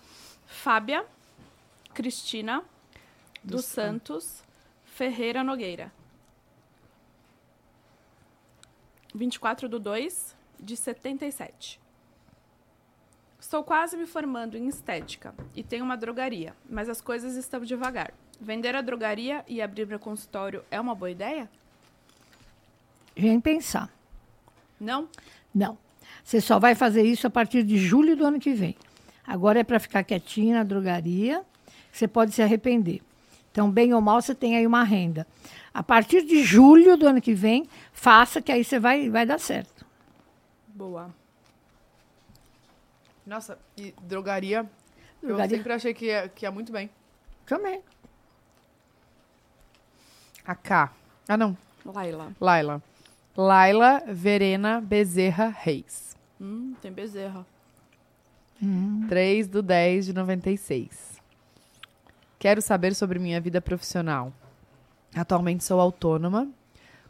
Fábia, Cristina, dos Santos, Ferreira Nogueira. 24 do 2 de 77. Estou quase me formando em estética e tenho uma drogaria, mas as coisas estão devagar. Vender a drogaria e abrir meu consultório é uma boa ideia? Vem pensar. Não? Não. Você só vai fazer isso a partir de julho do ano que vem. Agora é para ficar quietinho na drogaria, você pode se arrepender. Então, bem ou mal, você tem aí uma renda. A partir de julho do ano que vem, faça que aí você vai, vai dar certo. Boa. Nossa, e drogaria, Eu Drogaria. sempre achei que ia, que ia muito bem. Também. A K. Ah, não. Laila. Laila. Laila Verena Bezerra Reis. Hum, tem bezerra. 3 do 10 de 96. Quero saber sobre minha vida profissional. Atualmente sou autônoma,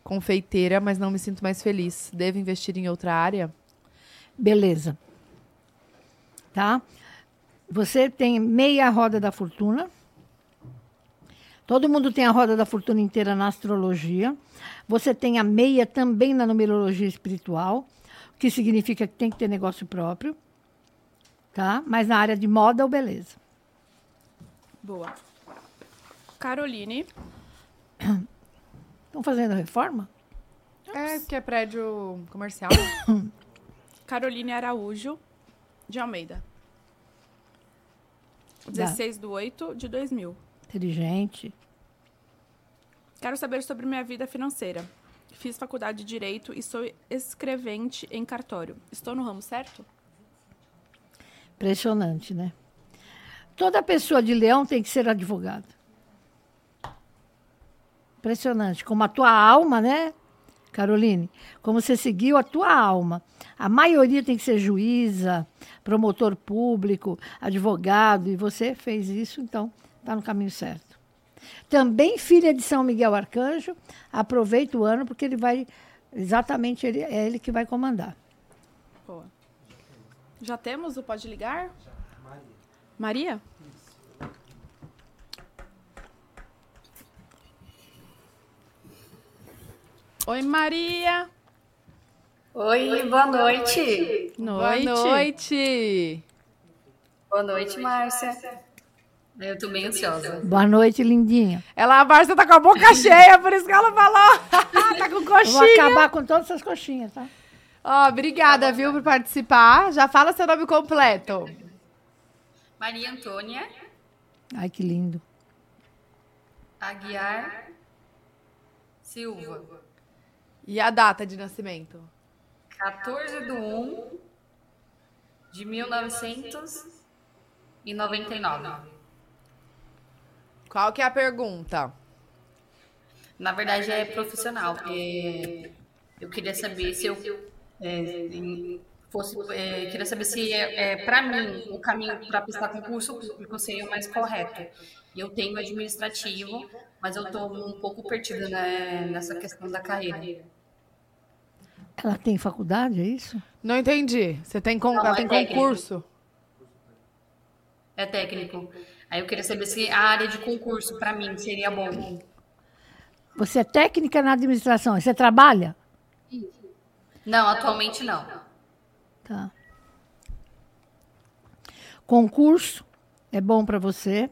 confeiteira, mas não me sinto mais feliz. Devo investir em outra área? Beleza. Tá? Você tem meia roda da fortuna. Todo mundo tem a roda da fortuna inteira na astrologia. Você tem a meia também na numerologia espiritual, o que significa que tem que ter negócio próprio. Tá? Mas na área de moda ou beleza. Boa. Caroline, Estão fazendo reforma? É, que é prédio comercial. Caroline Araújo de Almeida. 16 do 8 de 2000. Inteligente. Quero saber sobre minha vida financeira. Fiz faculdade de Direito e sou escrevente em cartório. Estou no ramo certo? Impressionante, né? Toda pessoa de leão tem que ser advogado. Impressionante. Como a tua alma, né, Caroline? Como você seguiu a tua alma. A maioria tem que ser juíza, promotor público, advogado, e você fez isso, então está no caminho certo. Também filha de São Miguel Arcanjo, aproveita o ano, porque ele vai, exatamente, ele, é ele que vai comandar. Boa. Já temos o Pode Ligar? Maria? Oi, Maria. Oi, boa noite. Boa noite. Boa noite, Márcia. Eu tô bem ansiosa. Boa noite, lindinha. Ela, a Márcia tá com a boca cheia, por isso que ela falou. tá com coxinha vou acabar com todas essas coxinhas, tá? Ó, obrigada, viu, por participar. Já fala seu nome completo. Maria Antônia Ai, que lindo. Aguiar Silva. E a data de nascimento? 14 de 1 de 1999. Qual que é a pergunta? Na verdade é profissional. É, eu queria saber se eu é, fosse. é, queria saber se é, para mim o caminho para prestar concurso público seria o mais correto. Eu tenho administrativo, mas eu estou um pouco perdida né, nessa questão da carreira. Ela tem faculdade, é isso? Não entendi. Você tem, con... Não, ela é tem técnico. concurso? É técnico. Aí eu queria saber se a área de concurso para mim seria bom. Você é técnica na administração. Você trabalha? Não, atualmente não. Tá. Concurso é bom para você.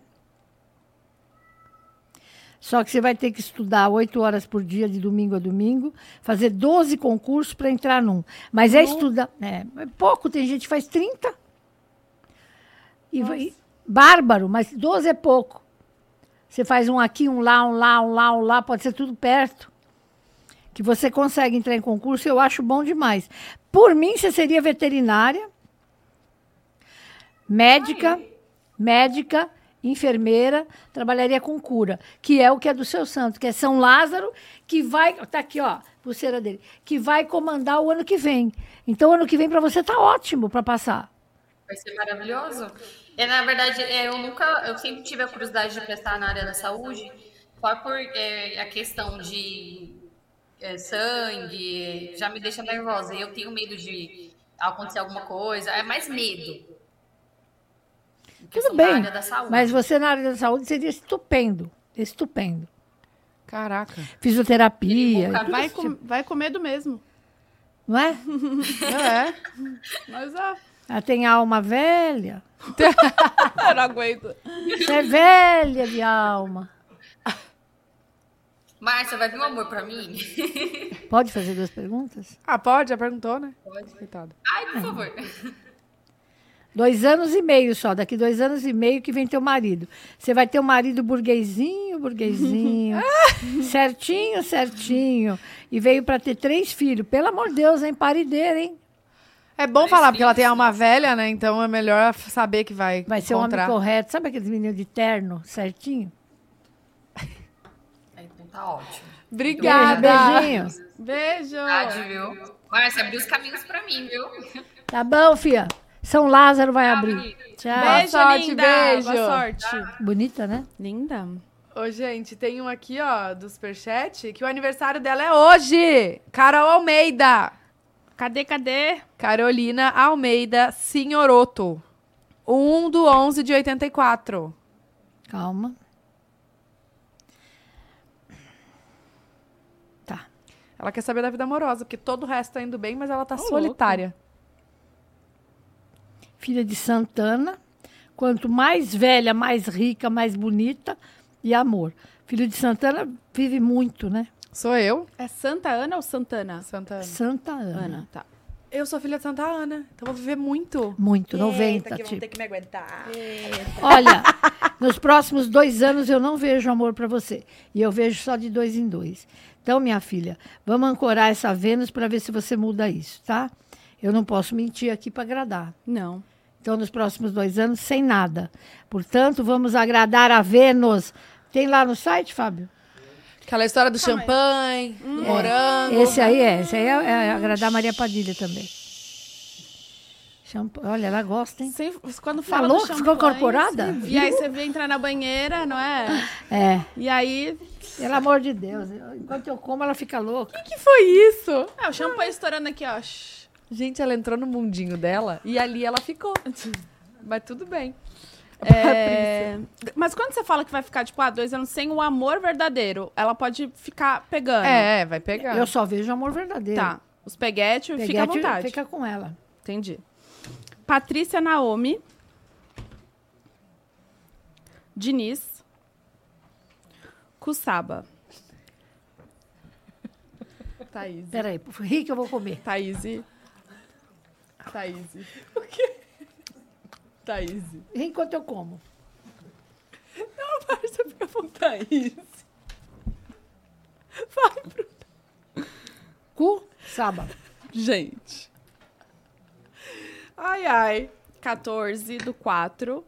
Só que você vai ter que estudar oito horas por dia, de domingo a domingo, fazer 12 concursos para entrar num. Mas é estudar. É, é pouco, tem gente que faz 30. E vai, bárbaro, mas 12 é pouco. Você faz um aqui, um lá, um lá, um lá, um lá, pode ser tudo perto. Que você consegue entrar em concurso, eu acho bom demais. Por mim, você seria veterinária, médica, médica, enfermeira, trabalharia com cura, que é o que é do seu santo, que é São Lázaro, que vai, tá aqui, ó, pulseira dele, que vai comandar o ano que vem. Então, ano que vem para você tá ótimo para passar. Vai ser maravilhoso. É, na verdade, é, eu nunca, eu sempre tive a curiosidade de prestar na área da saúde, só por é, a questão de é, sangue, já me deixa nervosa. Eu tenho medo de acontecer alguma coisa, é mais medo. Tudo da bem, área da saúde. mas você na área da saúde seria estupendo, estupendo. Caraca. Fisioterapia, Vai com, tipo, vai com medo mesmo. não é? É. Mas ó, Ela tem alma velha. eu não aguento. Você é velha de alma. Márcia, vai vir um amor pra mim? Pode fazer duas perguntas? Ah, pode? Já perguntou, né? Pode. Coitado. Ai, por favor. Dois anos e meio só, daqui dois anos e meio que vem teu marido. Você vai ter um marido burguesinho, burguesinho, certinho, certinho. E veio para ter três filhos. Pelo amor de Deus, hein? Parideira, hein? É bom falar, porque ela tem alma velha, né? Então é melhor saber que vai Vai ser um homem encontrar. correto. Sabe aqueles meninos de terno, certinho? Então tá ótimo. Obrigada. Beijinho. Beijo. Verdade, viu? Márcia, abriu os caminhos pra mim, viu? Tá bom, filha? São Lázaro vai abrir. Tchau. Beijo, sorte, linda. beijo. Boa sorte. Bonita, né? Linda. Ô, gente, tem um aqui, ó, do Superchat, que o aniversário dela é hoje. Carol Almeida. Cadê, cadê? Carolina Almeida Senhoroto. 1 do 11 de 84. Calma. Tá. Ela quer saber da vida amorosa, porque todo o resto tá indo bem, mas ela tá Ô, solitária. Filha de Santana. Quanto mais velha, mais rica, mais bonita e amor. Filho de Santana vive muito, né? Sou eu, É Santa Ana ou Santana? Santa Ana. Santa Ana. Ana, tá. Eu sou filha de Santa Ana, então vou viver muito. Muito, 90, que vão tipo. ter que me aguentar. Olha, nos próximos dois anos eu não vejo amor para você. E eu vejo só de dois em dois. Então, minha filha, vamos ancorar essa Vênus para ver se você muda isso, tá? Eu não posso mentir aqui para agradar. Não. Então, nos próximos dois anos, sem nada. Portanto, vamos agradar a Vênus. Tem lá no site, Fábio? Aquela história do champanhe, do morango. Esse aí é. Esse aí é, é agradar a Maria Padilha também. Olha, ela gosta, hein? Sem- quando fala do Ficou incorporada? E aí você vem entrar na banheira, não é? É. E aí... Pelo amor de Deus. eu- Enquanto eu como, ela fica louca. O que foi isso? Ah, o champanhe estourando aqui, ó. Gente, ela entrou no mundinho dela e ali ela ficou. Mas tudo bem. É, Mas quando você fala que vai ficar, tipo, ah, dois anos sem o amor verdadeiro, ela pode ficar pegando. É, vai pegar. Eu só vejo amor verdadeiro. Tá. Os peguete, fica à Peguete vontade. Fica com ela. Entendi. Patrícia Naomi. Diniz. Kusaba. Thaís. Peraí, ri que eu vou comer. Thaís. Thaís. O quê? Thaís. Enquanto eu como. Não, Márcia, fica com Thaís. Vai, Bruna. Cu, sábado. Gente. Ai, ai. 14 do 4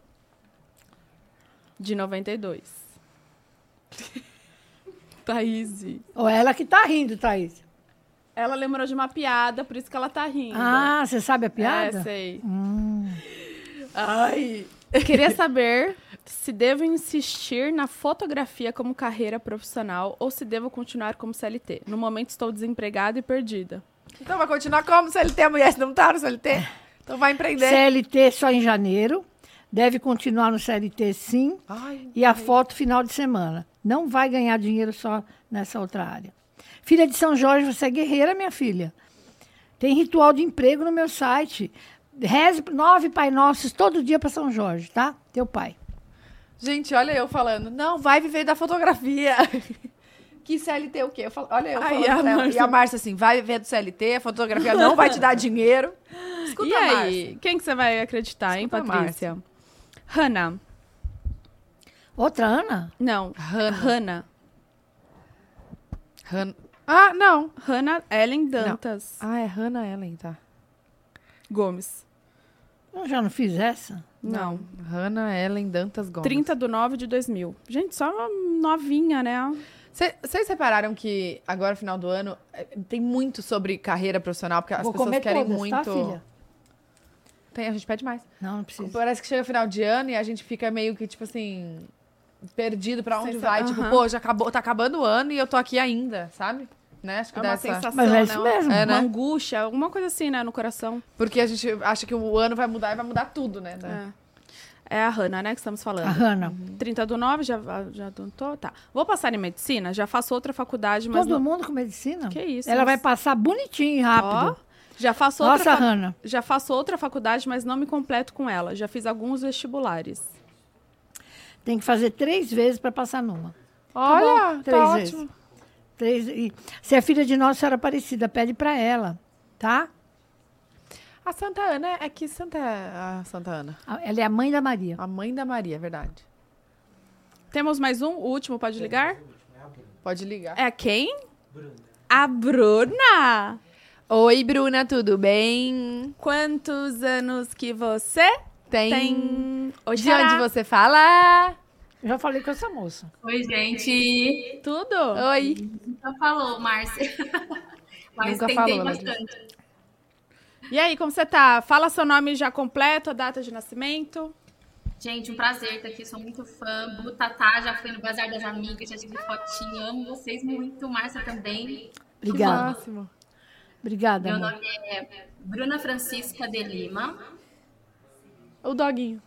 de 92. Thaís. Ou ela que tá rindo, Thaís. Ela lembrou de uma piada, por isso que ela tá rindo. Ah, você sabe a piada? É, sei. Hum. Ai. Queria saber se devo insistir na fotografia como carreira profissional ou se devo continuar como CLT. No momento estou desempregada e perdida. Então vai continuar como CLT, a mulher se não tá no CLT? Então vai empreender. CLT só em janeiro. Deve continuar no CLT sim. Ai, E a foto final de semana. Não vai ganhar dinheiro só nessa outra área. Filha de São Jorge, você é guerreira, minha filha. Tem ritual de emprego no meu site. Reze nove Pai Nossos todo dia para São Jorge, tá? Teu pai. Gente, olha eu falando. Não, vai viver da fotografia. Que CLT o quê? Eu falo, olha eu Ai, falando a ela. E a Márcia assim, vai viver do CLT, a fotografia não vai te dar dinheiro. Escuta, e aí, quem que você vai acreditar, hein, Escuta, Patrícia? Hannah. Outra Ana? Não, Hannah. Hannah. Han... Ah, não. Hannah Ellen Dantas Ah, é Hannah Ellen, tá. Gomes. Eu já não fiz essa? Não. Hannah Ellen Dantas Gomes. 30 de 9 de 2000. Gente, só uma novinha, né? Cê- Vocês repararam que agora, final do ano, eh, tem muito sobre carreira profissional, porque as Vou pessoas comer querem todas, muito. tá, filha? Tem, a gente pede mais. Não, não precisa. Parece que chega final de ano e a gente fica meio que, tipo assim, perdido pra onde vai. sa- Tipo, pô, já acabou, tá acabando o ano e eu tô aqui ainda, sabe? Né? Acho que É dá uma essa... sensação, Mas é né? isso mesmo. É, Uma né? angústia, alguma coisa assim, né, no coração. Porque a gente acha que o ano vai mudar e vai mudar tudo, né? É. É a Hannah, né, que estamos falando. A Hanna. 30 do 9, já, já adotou? Tá. Vou passar em medicina, já faço outra faculdade, mas Todo não... mundo com medicina? Que isso, Ela mas- vai passar bonitinho e Ó, rápido. já faço outra Nossa, fa- Hanna. Já faço outra faculdade, mas não me completo com ela. Já fiz alguns vestibulares. Tem que fazer três vezes para passar numa. Olha, bom, tá três ótimo. Três, e, se é filha de Nossa Senhora Aparecida, pede para ela, tá? A Santa Ana, é que Santa é a Santa Ana? Ela é a mãe da Maria. A mãe da Maria, é verdade. Temos mais um, o último, pode ligar? Pode ligar. É quem? A Bruna. Oi, Bruna, tudo bem? Quantos anos que você Tem. tem? De onde você fala? Eu já falei com essa moça. Oi, gente. Tudo? Oi. Nunca falou, Márcia. Mas Nunca tentei falou, disse. bastante. E aí, como você tá? Fala seu nome já completo, a data de nascimento. Gente, um prazer estar aqui. Sou muito fã. Bu, Tatá, já fui no Bazar das Amigas, já tive fotinho. Amo vocês muito. Márcia também. Obrigada. Obrigada, Meu amor. nome é Bruna Francisca de Lima. O doguinho.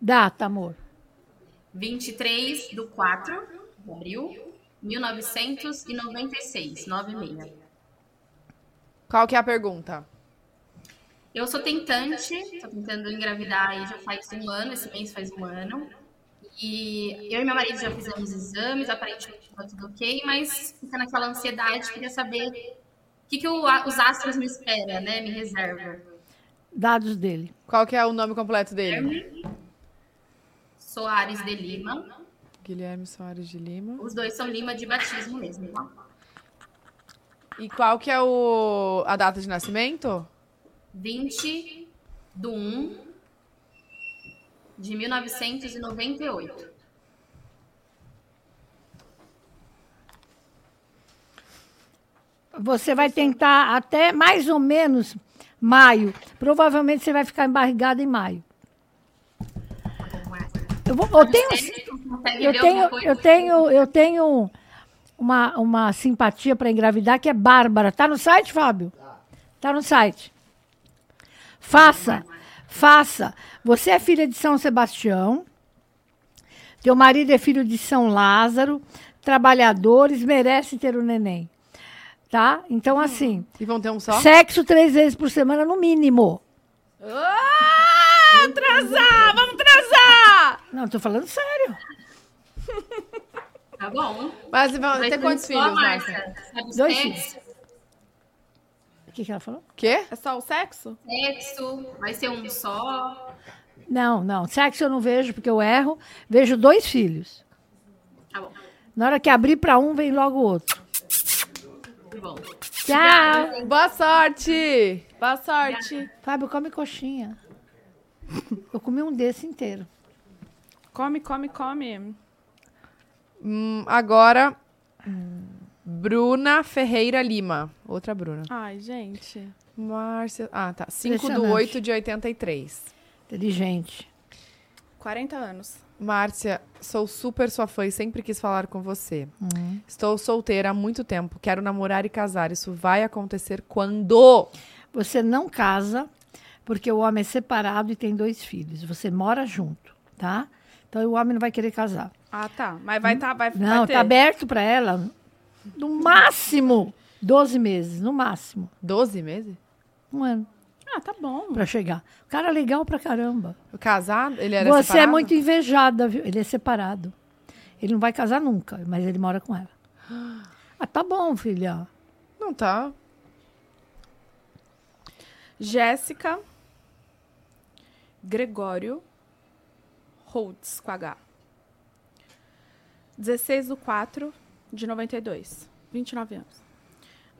Data, amor. 23 do 4 de abril, 1996, 96. Qual que é a pergunta? Eu sou tentante, tô tentando engravidar aí já faz um ano, esse mês faz um ano. E eu e meu marido já fizemos exames, aparentemente tá tudo ok, mas fica naquela ansiedade, queria saber o que, que o- os astros me esperam, né? Me reserva. Dados dele. Qual que é o nome completo dele? Soares de Lima. Guilherme Soares de Lima. Os dois são Lima de batismo mesmo, tá? E qual que é o... a data de nascimento? 20 do 1 de 1998. Você vai tentar até mais ou menos maio. Provavelmente você vai ficar embarrigada em maio. Eu, vou, eu tenho, eu tenho, eu tenho, eu tenho uma, uma simpatia para engravidar que é Bárbara. Tá no site, Fábio? Tá no site. Faça, faça. Você é filha de São Sebastião. Teu marido é filho de São Lázaro. Trabalhadores merecem ter o neném. Tá? Então, assim, E vão ter um só? sexo três vezes por semana no mínimo. Ah, transar! Não, tô falando sério. Tá bom. Mas vão ter quantos filhos, Márcia? Dois sexo? O que, que ela falou? Quê? É só o sexo? Sexo, vai ser um só. Não, não. Sexo eu não vejo porque eu erro. Vejo dois filhos. Tá bom. Na hora que abrir para um, vem logo o outro. Tá bom. Tchau. Boa sorte! Boa sorte. Fábio, come coxinha. Eu comi um desse inteiro. Come, come, come. Hum, agora, Bruna Ferreira Lima. Outra Bruna. Ai, gente. Márcia. Ah, tá. 5 do Impressionante. 8 de 83. Inteligente. 40 anos. Márcia, sou super sua fã e sempre quis falar com você. Estou solteira há muito tempo. Quero namorar e casar. Isso vai acontecer quando? Você não casa porque o homem é separado e tem dois filhos. Você mora junto, tá? Então o homem não vai querer casar. Ah, tá. Mas vai tá, vai, Não, vai ter. tá aberto para ela no máximo 12 meses, no máximo. 12 meses? Um ano Ah, tá bom. para chegar. O cara é legal pra caramba. Casar? Ele era Você é separado? muito invejada, viu? Ele é separado. Ele não vai casar nunca, mas ele mora com ela. Ah, tá bom, filha. Não tá. Jéssica Gregório Holtz, com H. 16 do 4 de 92. 29 anos.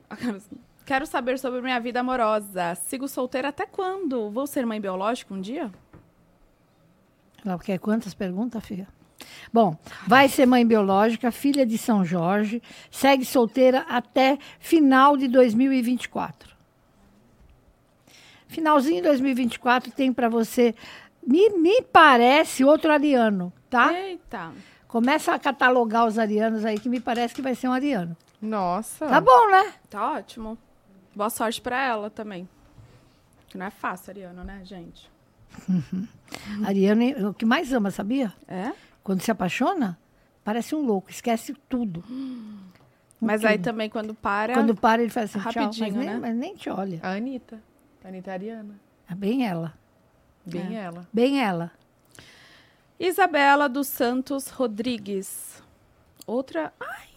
Quero saber sobre minha vida amorosa. Sigo solteira até quando? Vou ser mãe biológica um dia? Quer quantas perguntas, filha? Bom, vai ser mãe biológica, filha de São Jorge, segue solteira até final de 2024. Finalzinho de 2024 tem para você, me, me parece, outro ariano, tá? Eita. Começa a catalogar os arianos aí, que me parece que vai ser um ariano. Nossa. Tá bom, né? Tá ótimo. Boa sorte pra ela também. Que não é fácil, Ariano, né, gente? Ariano é o que mais ama, sabia? É? Quando se apaixona, parece um louco, esquece tudo. Mas Tudo. aí também quando para. Quando para, ele faz assim, tchau, mas Rapidinho, nem, né? mas nem te olha. A Anitta. A Anitta é ariana. É bem ela. Bem É. ela. Bem ela. Isabela dos Santos Rodrigues. Outra. Ai,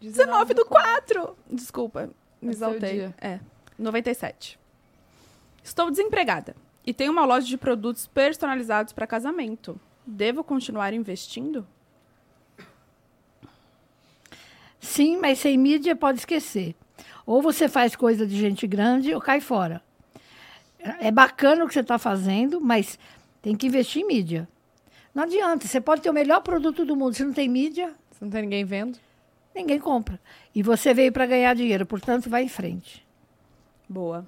19 do 4! Desculpa, me É seu exaltei. É, 97. Estou desempregada e tenho uma loja de produtos personalizados para casamento. Devo continuar investindo? Sim, mas sem mídia pode esquecer. Ou você faz coisa de gente grande ou cai fora. É bacana o que você está fazendo, mas tem que investir em mídia. Não adianta, você pode ter o melhor produto do mundo, se não tem mídia, Se não tem ninguém vendo. ninguém compra. E você veio para ganhar dinheiro, portanto, vai em frente. Boa.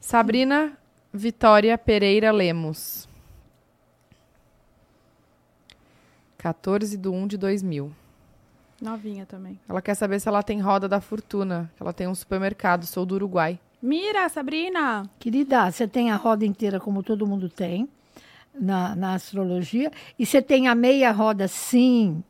Sabrina Vitória Pereira Lemos. 14 de 1 de 2000. Novinha também. Ela quer saber se ela tem roda da fortuna. Ela tem um supermercado. Sou do Uruguai. Mira, Sabrina! Querida, você tem a roda inteira, como todo mundo tem, na, na astrologia, e você tem a meia roda, sim,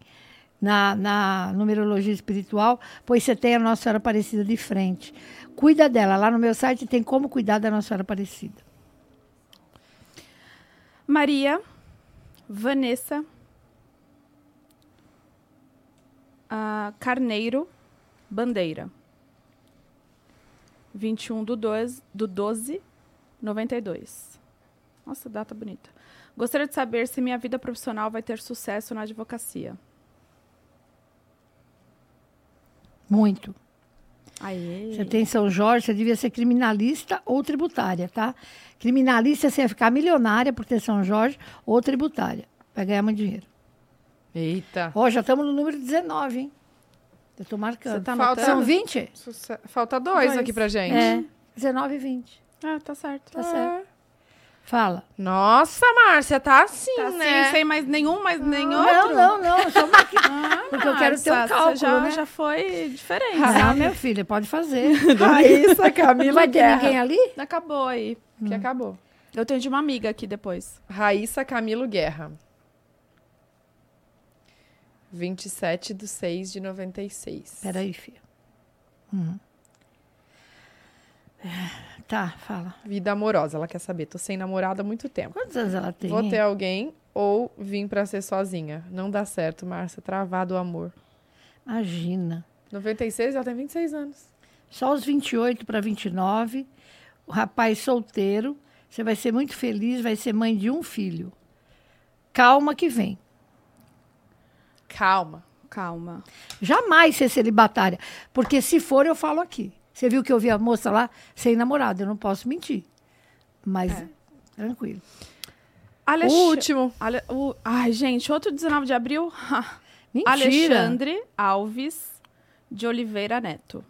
na, na numerologia espiritual, pois você tem a Nossa Senhora Aparecida de frente. Cuida dela. Lá no meu site tem como cuidar da Nossa Senhora Aparecida. Maria, Vanessa, ah, Carneiro, Bandeira. 21 do 12, do 12, 92. Nossa, data bonita. Gostaria de saber se minha vida profissional vai ter sucesso na advocacia. Muito. Aê! Você tem São Jorge, você devia ser criminalista ou tributária, tá? Criminalista, você ia ficar milionária por ter São Jorge ou tributária. Vai ganhar muito dinheiro. Eita. Ó, já estamos no número 19, hein? Eu estou marcando. Você tá Falta- São anotando? 20? Suce- Falta dois, Dois. aqui pra gente. É, 19 e 20. Ah, tá certo. Tá certo. Fala. Nossa, Márcia, tá assim, Tá assim, né? sem mais nenhum, mais nem Não, outro? não, não. Só uma... Porque eu Ah, quero ter um cálculo, já, né? já foi diferente. Ah, minha filha, pode fazer. Raíssa Camila vai ter ninguém ali? Acabou aí. Que acabou. Eu tenho de uma amiga aqui depois. Raíssa Camilo Guerra. 27 de 6 de 96. Peraí, filha. Hum. Tá, fala. Vida amorosa, ela quer saber. Tô sem namorado há muito tempo. Quantos anos ela tem? Vou ter alguém ou vim pra ser sozinha? Não dá certo, Márcia. Travado o amor. Imagina. 96, ela tem 26 anos. Só os 28 para 29. O rapaz solteiro. Você vai ser muito feliz, vai ser mãe de um filho. Calma que vem. Calma. Calma. Jamais ser celibatária. Porque se for, eu falo aqui. Você viu que eu vi a moça lá sem namorado. Eu não posso mentir. Mas, tranquilo. Alex... O último. Ale- o- Ai, gente, outro 19 de abril. Mentira. Alexandre Alves de Oliveira Neto.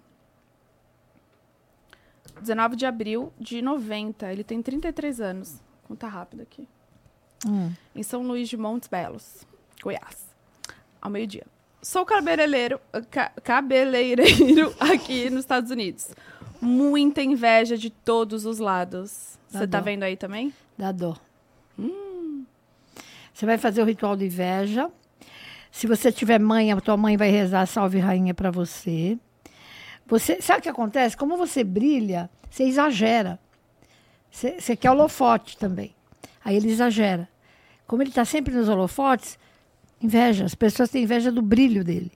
19 de abril de 90. Ele tem 33 anos. Conta rápido aqui. Hum. Em São Luís de Montes Belos, Goiás. Ao meio-dia. Sou cabeleireiro, ca- cabeleireiro aqui nos Estados Unidos. Muita inveja de todos os lados. Você tá dó. vendo aí também? Dá dó. Você vai fazer o ritual de inveja. Se você tiver mãe, a tua mãe vai rezar salve rainha para você. Você, sabe o que acontece? Como você brilha, você exagera. Você, você quer holofote também. Aí ele exagera. Como ele está sempre nos holofotes, inveja. As pessoas têm inveja do brilho dele.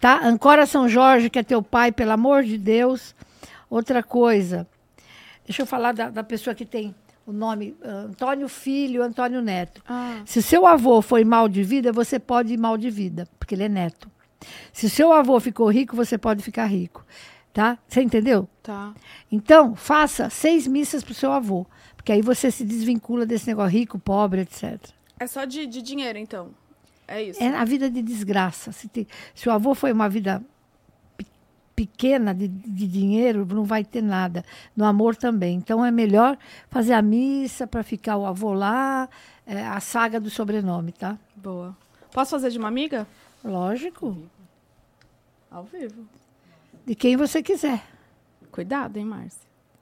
Tá? Ancora São Jorge, que é teu pai, pelo amor de Deus. Outra coisa. Deixa eu falar da, da pessoa que tem o nome ah, Antônio Filho, Antônio Neto. Ah, Se o seu avô foi mal de vida, você pode ir mal de vida, porque ele é neto. Se o seu avô ficou rico, você pode ficar rico. Tá? Você entendeu? tá. Então, faça seis missas para o seu avô. Porque aí você se desvincula desse negócio rico, pobre, etc. É só de, de dinheiro, então. É isso. É a vida de desgraça. Se, te- se o avô foi uma vida pe- pequena de, de dinheiro, não vai ter nada. No amor também. Então é melhor fazer a missa para ficar o avô lá, é, a saga do sobrenome, tá? Boa. Posso fazer de uma amiga? Lógico. Ao vivo. De quem você quiser. Cuidado, hein, Márcia?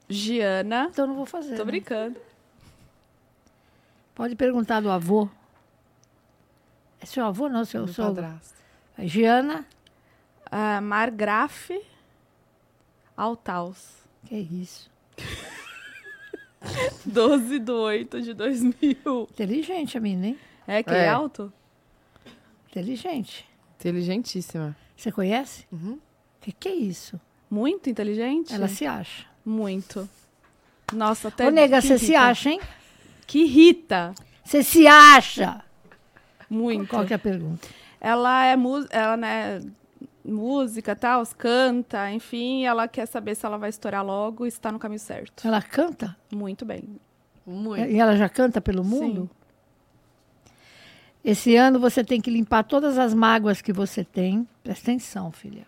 Giana. Então não vou fazer. Tô né? brincando. Pode perguntar do avô. É seu avô, não, seu do sogro. padrasto. É Giana. Ah, Margraf Altaus. Que isso. 12 de 8 de 2000. Inteligente a menina, hein? É que É. é alto? Inteligente. Inteligentíssima. Você conhece? Uhum. Que que é isso? Muito inteligente? Ela se acha. Muito. Nossa, até. Ô, nega, você se acha, hein? Que irrita. Você se acha? Muito. Qual que é a pergunta? Ela é mu- ela, né, música, tal, canta, enfim, ela quer saber se ela vai estourar logo e se tá no caminho certo. Ela canta? Muito bem. Muito. E ela já canta pelo mundo? Esse ano você tem que limpar todas as mágoas que você tem. Presta atenção, filha.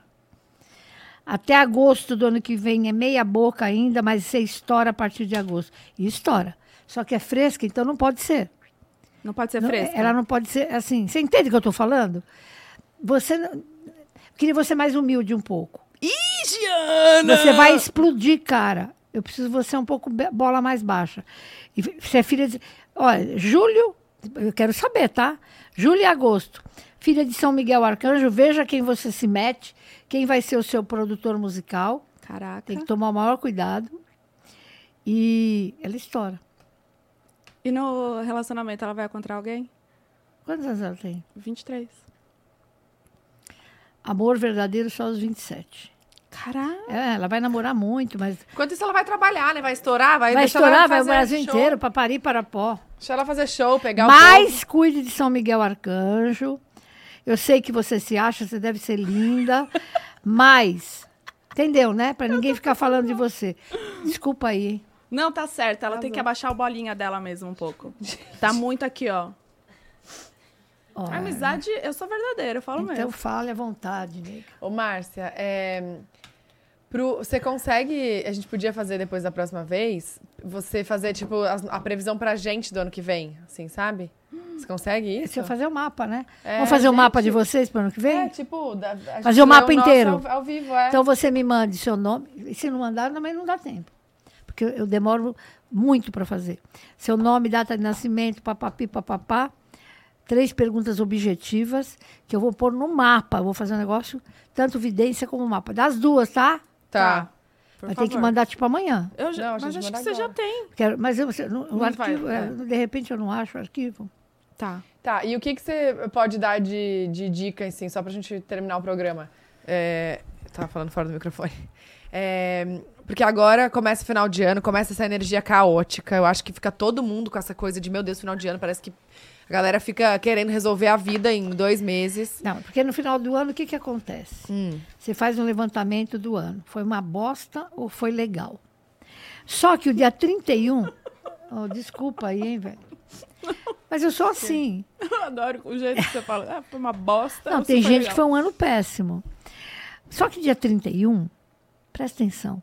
Até agosto do ano que vem é meia boca ainda, mas você estoura a partir de agosto. E estoura. Só que é fresca, então não pode ser. Não pode ser Não, fresca? Ela não pode ser assim. Você entende o que eu estou falando? Você não- eu queria você mais humilde um pouco. Ih, Giana! Você vai explodir, cara. Eu preciso você um pouco bola mais baixa. E você é filha de. Olha, julho, eu quero saber, tá? Julho e agosto. Filha de São Miguel Arcanjo, veja quem você se mete, quem vai ser o seu produtor musical. Caraca. Tem que tomar o maior cuidado. E ela estoura. E no relacionamento, ela vai encontrar alguém? Quantos anos ela tem? 23. Amor verdadeiro só aos 27. Caraca. É, ela vai namorar muito, mas Enquanto isso, ela vai trabalhar, né? Vai estourar, vai, vai deixar ela estourar, vai o Brasil show. inteiro, para Paris, para pó. Deixa ela fazer show, pegar o Mas cuide de São Miguel Arcanjo. Eu sei que você se acha, você deve ser linda, mas entendeu, né? Para ninguém ficar falando de você. Desculpa aí. hein? Não, tá certo. Ela tem que abaixar o bolinha dela mesmo um pouco. Tá muito aqui, ó. Ó, A amizade, eu sou verdadeira, eu falo então mesmo. fale à vontade, nega. Ô, Márcia, é, pro- você consegue. A gente podia fazer depois da próxima vez. Você fazer, tipo, as- a, previsão pra gente do ano que vem, assim, sabe? Você consegue isso? Deixa eu fazer o mapa, né? É, Vamos fazer o gente, mapa de vocês para o ano que vem? É, tipo, da, a Fazer o mapa inteiro. Ao, ao vivo, é. Então você me mande seu nome. E se não mandar, também não dá tempo. Porque eu, eu demoro muito para fazer. Seu nome, data de nascimento, papapi, papapá. Três perguntas objetivas que eu vou pôr no mapa. Eu vou fazer um negócio, tanto vidência como mapa. Das duas, tá? tá. Por Vai ter que mandar tipo amanhã. Eu já, Não, a mas gente acho que manda você já agora. tem. Quero, mas eu, o Não arquivo, vai, é, é. de repente eu não acho o arquivo. Tá. Tá, e o que, que você pode dar de, de dica, assim, só pra gente terminar o programa? É, tava falando fora do microfone. É, porque agora começa o final de ano, começa essa energia caótica. Eu acho que fica todo mundo com essa coisa de, meu Deus, final de ano, parece que a galera fica querendo resolver a vida em dois meses. Não, porque no final do ano, o que, que acontece? Hum. Você faz um levantamento do ano. Foi uma bosta ou foi legal? Só que o dia 31. Oh, desculpa aí, hein, velho. Mas eu sou assim. Eu adoro o jeito que você fala. Ah, foi uma bosta. Não, tem gente legal? que foi um ano péssimo. Só que dia 31, presta atenção.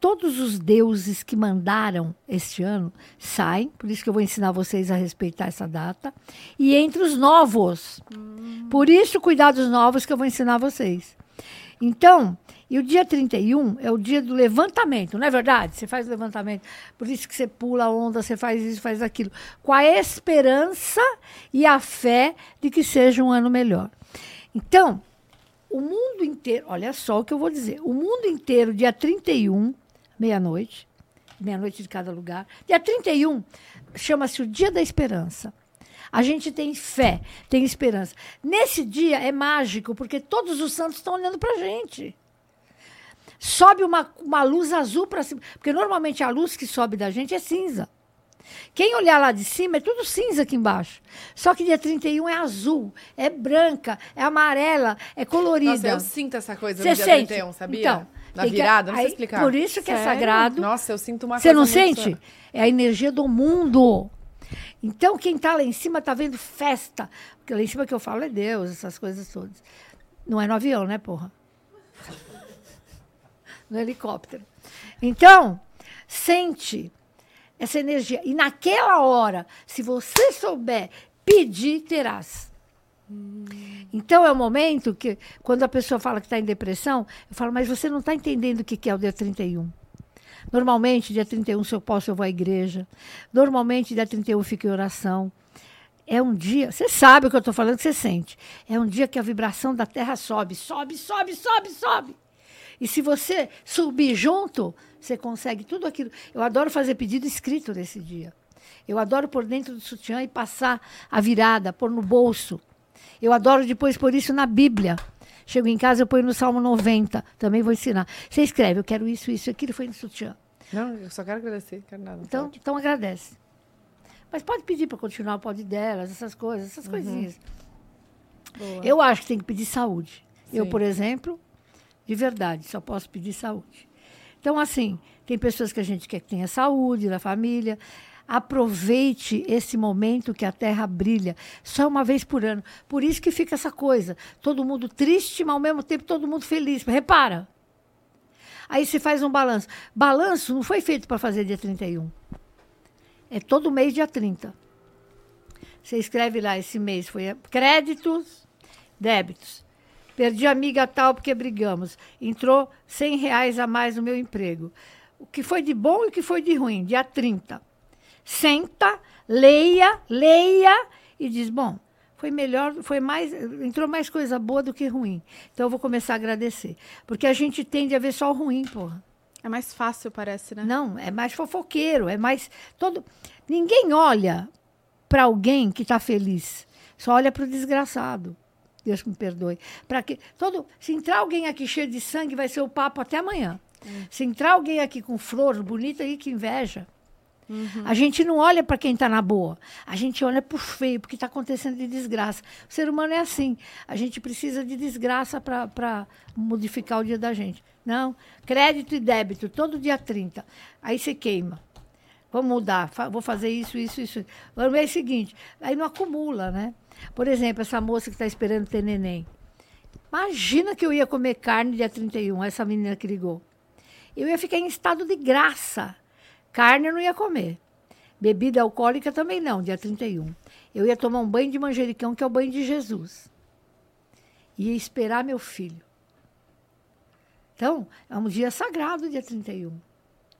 Todos os deuses que mandaram este ano saem, por isso que eu vou ensinar vocês a respeitar essa data, e entre os novos. Por isso, cuidar dos novos que eu vou ensinar vocês. Então, e o dia 31 é o dia do levantamento, não é verdade? Você faz levantamento, por isso que você pula a onda, você faz isso, faz aquilo, com a esperança e a fé de que seja um ano melhor. Então, o mundo inteiro, olha só o que eu vou dizer, o mundo inteiro, dia 31, meia-noite, meia-noite de cada lugar, dia 31, chama-se o Dia da Esperança. A gente tem fé, tem esperança. Nesse dia é mágico, porque todos os santos estão olhando para a gente. Sobe uma, uma luz azul para cima, porque normalmente a luz que sobe da gente é cinza. Quem olhar lá de cima é tudo cinza aqui embaixo. Só que dia 31 é azul, é branca, é amarela, é colorida. Nossa, eu sinto essa coisa Você no dia sente? 31, sabia? Então, Na tem que- virada, não sei explicar. Por isso que é Sério? sagrado. Nossa, eu sinto uma Você coisa não muito- sente? É a energia do mundo. Então, quem está lá em cima está vendo festa. Porque lá em cima que eu falo é Deus, essas coisas todas. Não é no avião, né, porra? No helicóptero. Então, sente essa energia. E naquela hora, se você souber pedir, terás. Então é o momento que, quando a pessoa fala que está em depressão, eu falo, mas você não está entendendo o que que é o dia 31. Normalmente, dia 31, se eu posso, eu vou à igreja. Normalmente, dia 31, eu fico em oração. É um dia, você sabe o que eu estou falando, você sente. É um dia que a vibração da terra sobe, sobe, sobe, sobe, sobe. E se você subir junto, você consegue tudo aquilo. Eu adoro fazer pedido escrito nesse dia. Eu adoro pôr dentro do sutiã e passar a virada, pôr no bolso. Eu adoro depois pôr isso na Bíblia. Chego em casa, eu ponho no Salmo 90. Também vou ensinar. Você escreve, eu quero isso, isso, aquilo, foi no sutiã. Não, eu só quero agradecer, não quero nada. Então, então agradece. Mas pode pedir para continuar o pode delas, essas coisas, essas coisinhas. Eu acho que tem que pedir saúde. Eu, Sim. por exemplo, de verdade, só posso pedir saúde. Então, assim, tem pessoas que a gente quer que tenha saúde na família. Aproveite esse momento que a Terra brilha, só uma vez por ano. Por isso que fica essa coisa, todo mundo triste, mas ao mesmo tempo todo mundo feliz. Repara. Aí você faz um balanço. Balanço não foi feito para fazer dia 31. É todo mês dia 30. Você escreve lá, esse mês foi créditos, débitos. Perdi amiga tal porque brigamos. Entrou 100 reais a mais no meu emprego. O que foi de bom e o que foi de ruim? Dia 30. Senta, leia, leia e diz, bom, foi melhor, foi mais, entrou mais coisa boa do que ruim. Então eu vou começar a agradecer. Porque a gente tende a ver só o ruim, porra. É mais fácil, parece, né? Não, é mais fofoqueiro, é mais todo. Ninguém olha para alguém que está feliz, só olha para o desgraçado. Deus me perdoe. Para que todo, se entrar alguém aqui cheio de sangue, vai ser o papo até amanhã. Se entrar alguém aqui com flor bonita, aí que inveja. A gente não olha para quem está na boa, a gente olha para o feio, porque está acontecendo de desgraça. O ser humano é assim. A gente precisa de desgraça para modificar o dia da gente. Não, crédito e débito, todo dia 30. Aí você queima. Vamos mudar, vou fazer isso, isso, isso. No mês seguinte. Aí não acumula, né? Por exemplo, essa moça que está esperando ter neném. Imagina que eu ia comer carne dia 31, essa menina que ligou. Eu ia ficar em estado de graça. Carne eu não ia comer. Bebida alcoólica também não, dia 31. Eu ia tomar um banho de manjericão, que é o banho de Jesus. Ia esperar meu filho. Então, é um dia sagrado, dia 31.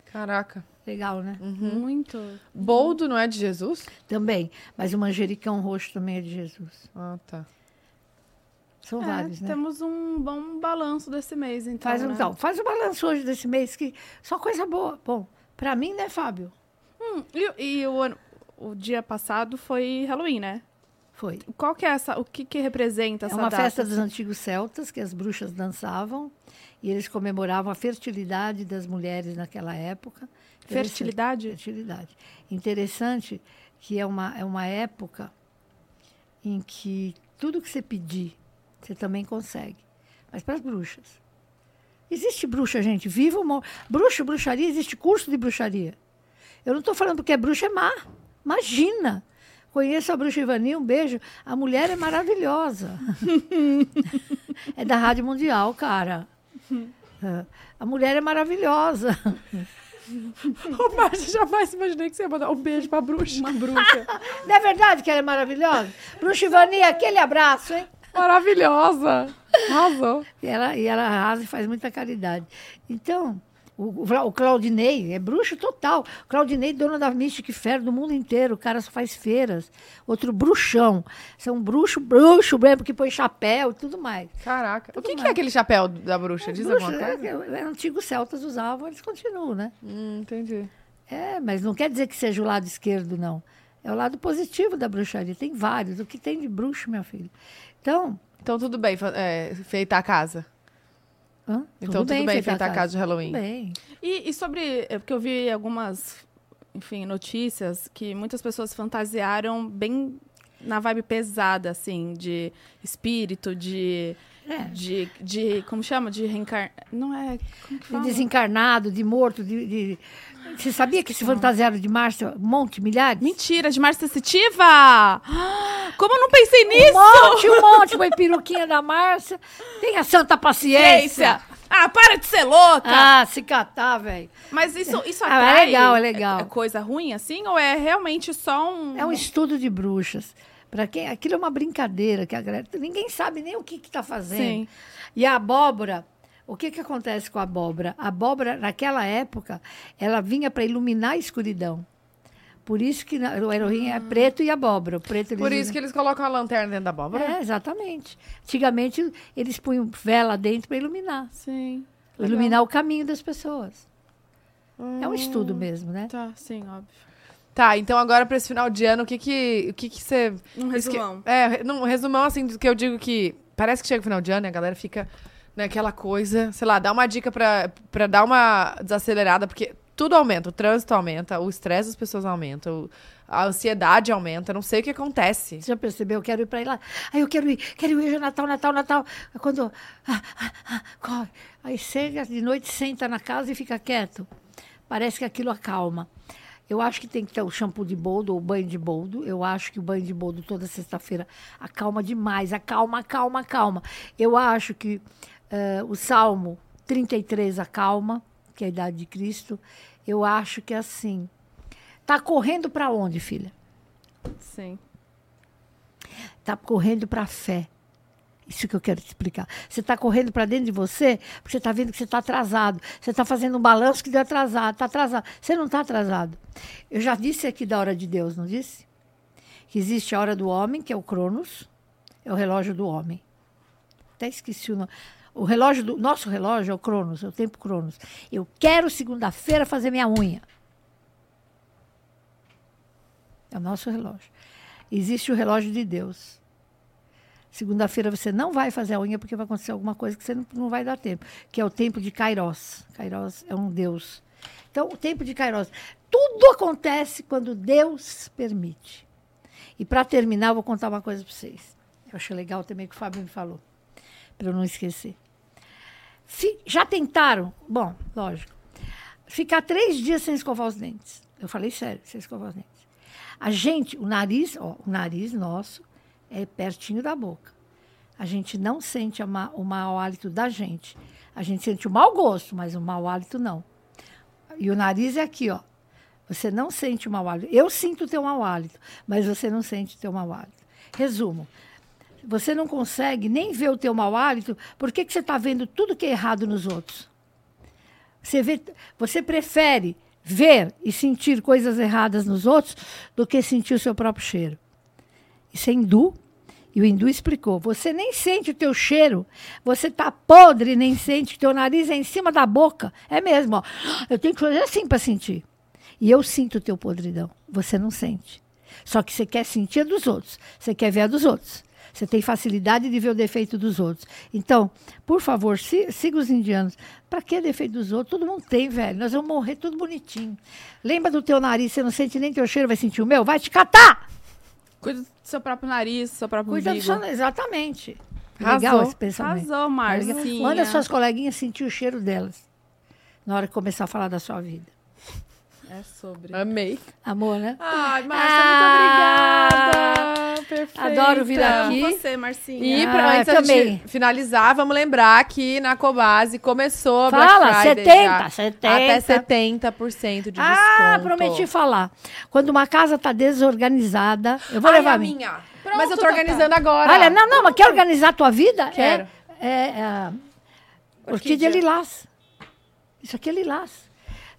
Caraca. Legal, né? Muito. Boldo não é de Jesus? Também. Mas o manjericão roxo também é de Jesus. Ah, tá. São É, vários, né? Temos um bom balanço desse mês, então. Faz, um, né? então, faz o balanço hoje desse mês, que só coisa boa. Bom, pra mim, né, Fábio? Hum, e e o, ano- o dia passado foi Halloween, né? Foi. Qual que é essa? O que, que representa É essa uma data? festa dos antigos celtas que as bruxas dançavam e eles comemoravam a fertilidade das mulheres naquela época. Fertilidade? Fertilidade. Interessante que é uma, é uma época em que tudo que você pedir, você também consegue. Mas para as bruxas. Existe bruxa, gente, viva ou morta. Bruxo, bruxaria, existe curso de bruxaria. Eu não estou falando porque é bruxa, é má. Imagina! Conheço a bruxa Ivani, um beijo. A mulher é maravilhosa. é da Rádio Mundial, cara. É. A mulher é maravilhosa. Ô, Márcia, jamais imaginei que você ia mandar um beijo pra bruxa. Uma bruxa. Não é verdade que ela é maravilhosa? Bruxa Ivani, aquele abraço, hein? Maravilhosa. Arrasou. E ela, e ela arrasa e faz muita caridade. Então, o, o, o Claudinei é bruxo total. O Claudinei, dono da Mystic Fair do mundo inteiro. O cara só faz feiras. Outro bruxão. São bruxo, bruxo mesmo, que põe chapéu e tudo mais. Caraca. O Tudo que, que mais. é aquele chapéu da bruxa? Diz Bruxo, alguma é, coisa? é, é, antigos celtas usavam, eles continuam, né? Hum, entendi. É, mas não quer dizer que seja o lado esquerdo, não. É o lado positivo da bruxaria. Tem vários. O que tem de bruxo, minha filha? Então, Então tudo bem, é, feita a casa. hã? Então tudo bem, feita a casa de Halloween. Tudo bem. E, e sobre. É porque eu vi algumas, enfim, notícias que muitas pessoas fantasiaram bem na vibe pesada, assim, de espírito, de. É. De, de. Como chama? De reencarnar. Não é. Como que De fala? desencarnado, de morto, de, de- Você sabia que se fantasiaram de Márcia um monte, milhares? Mentira, de Márcia Sensitiva! Ah, Como eu não pensei Um nisso? monte, um monte, foi peruquinha da Márcia. Tenha santa paciência. Ciência! Ah, para de ser louca! Ah, se catar, velho. Mas isso, isso Ah, é atrai... legal, é legal. É coisa ruim, assim? Ou é realmente só um... É um estudo de bruxas. Para quem aquilo é uma brincadeira que a galera, ninguém sabe nem o que está fazendo. Sim. E a abóbora, o que que acontece com a abóbora? A abóbora naquela época, ela vinha para iluminar a escuridão. Por isso que o Elohim é preto e abóbora. O preto Por isso que eles colocam a lanterna dentro da abóbora? É, exatamente. Antigamente eles punham vela dentro para iluminar, Sim. iluminar o caminho das pessoas. É um Hum. estudo mesmo, né? Tá, sim, óbvio. Tá, então agora pra esse final de ano, o que que, o que, que você... Um que- resumão. é, um resumão assim, do que eu digo que parece que chega o final de ano e a galera fica naquela coisa, sei lá, dá uma dica pra, pra dar uma desacelerada, porque tudo aumenta, o trânsito aumenta, o estresse das pessoas aumenta, a ansiedade aumenta, não sei o que acontece. Você já percebeu? Eu quero ir para lá. Aí eu quero ir, quero ir é Natal, Natal, Natal. Quando. ah, ah, ah. Aí chega de noite, senta na casa e fica quieto. Parece que aquilo acalma. Eu acho que tem que ter o shampoo de boldo ou o banho de boldo. Eu acho que o banho de boldo toda sexta-feira acalma demais. Acalma, acalma, acalma. Eu acho que eh, o Salmo 33 acalma, que é a idade de Cristo. Eu acho que é assim. Tá correndo para onde, filha? Sim. está correndo para a fé. Isso que eu quero te explicar. Você está correndo para dentro de você porque você está vendo que você está atrasado. Você está fazendo um balanço que deu atrasado. Está atrasado. Você não está atrasado. Eu já disse aqui da hora de Deus, não disse? Que existe a hora do homem, que é o Cronos, é o relógio do homem. Até esqueci o nome. O relógio do nosso relógio é o Cronos, é o tempo Cronos. Eu quero segunda-feira fazer minha unha. É o nosso relógio. Existe o relógio de Deus. Segunda-feira você não vai fazer a unha porque vai acontecer alguma coisa que você não, vai dar tempo, que é o tempo de Kairos. Kairos é um Deus. Então, o tempo de Kairos. Tudo acontece quando Deus permite. E para terminar, eu vou contar uma coisa para vocês. Eu achei legal também que o Fábio me falou, para eu não esquecer. Já tentaram? Bom, lógico. Ficar três dias sem escovar os dentes. Eu falei sério, sem escovar os dentes. A gente, o nariz, ó, o nariz nosso é pertinho da boca. A gente não sente ma- o mau hálito da gente. A gente sente o mau gosto, mas o mau hálito não. E o nariz é aqui, ó. Você não sente o mau hálito. Eu sinto o teu mau hálito, mas você não sente o teu mau hálito. Resumo. Você não consegue nem ver o teu mau hálito, por que, que você está vendo tudo que é errado nos outros? Você, vê, você prefere ver e sentir coisas erradas nos outros do que sentir o seu próprio cheiro. Isso é hindu. E o hindu explicou: você nem sente o teu cheiro, você está podre, nem sente, teu nariz é em cima da boca. É mesmo, ó. Eu tenho que fazer assim para sentir. E eu sinto o teu podridão, você não sente. Só que você quer sentir a dos outros. Você quer ver a dos outros. Você tem facilidade de ver o defeito dos outros. Então, por favor, si- siga os indianos. Para que defeito dos outros? Todo mundo tem, velho. Nós vamos morrer tudo bonitinho. Lembra do teu nariz, você não sente nem teu cheiro, vai sentir o meu? Vai te catar! Cuida do seu próprio nariz, do seu próprio Cuida do umbigo. seu... Exatamente. Legal esse pensamento. Arrasou, Marcinha. Manda suas coleguinhas sentir o cheiro delas. Na hora que começar a falar da sua vida. É sobre. Amei. Amor, né? Ai, Márcia, Ah, muito obrigada. Perfeita. Adoro vir aqui. Amo você, Marcinha. E Ah, pra, antes da também. gente finalizar, vamos lembrar que na Cobase começou a Fala, Black Friday 70, já. 70. Até 70% de Ah, desconto. prometi falar. Quando uma casa tá desorganizada, eu vou Ai, levar a minha. minha. Pronto, Mas eu tô organizando agora. Olha, não, não, mas quer organizar a tua vida? Quero. É, é, é, orquídea Orquídea. lilás. Isso aqui é lilás.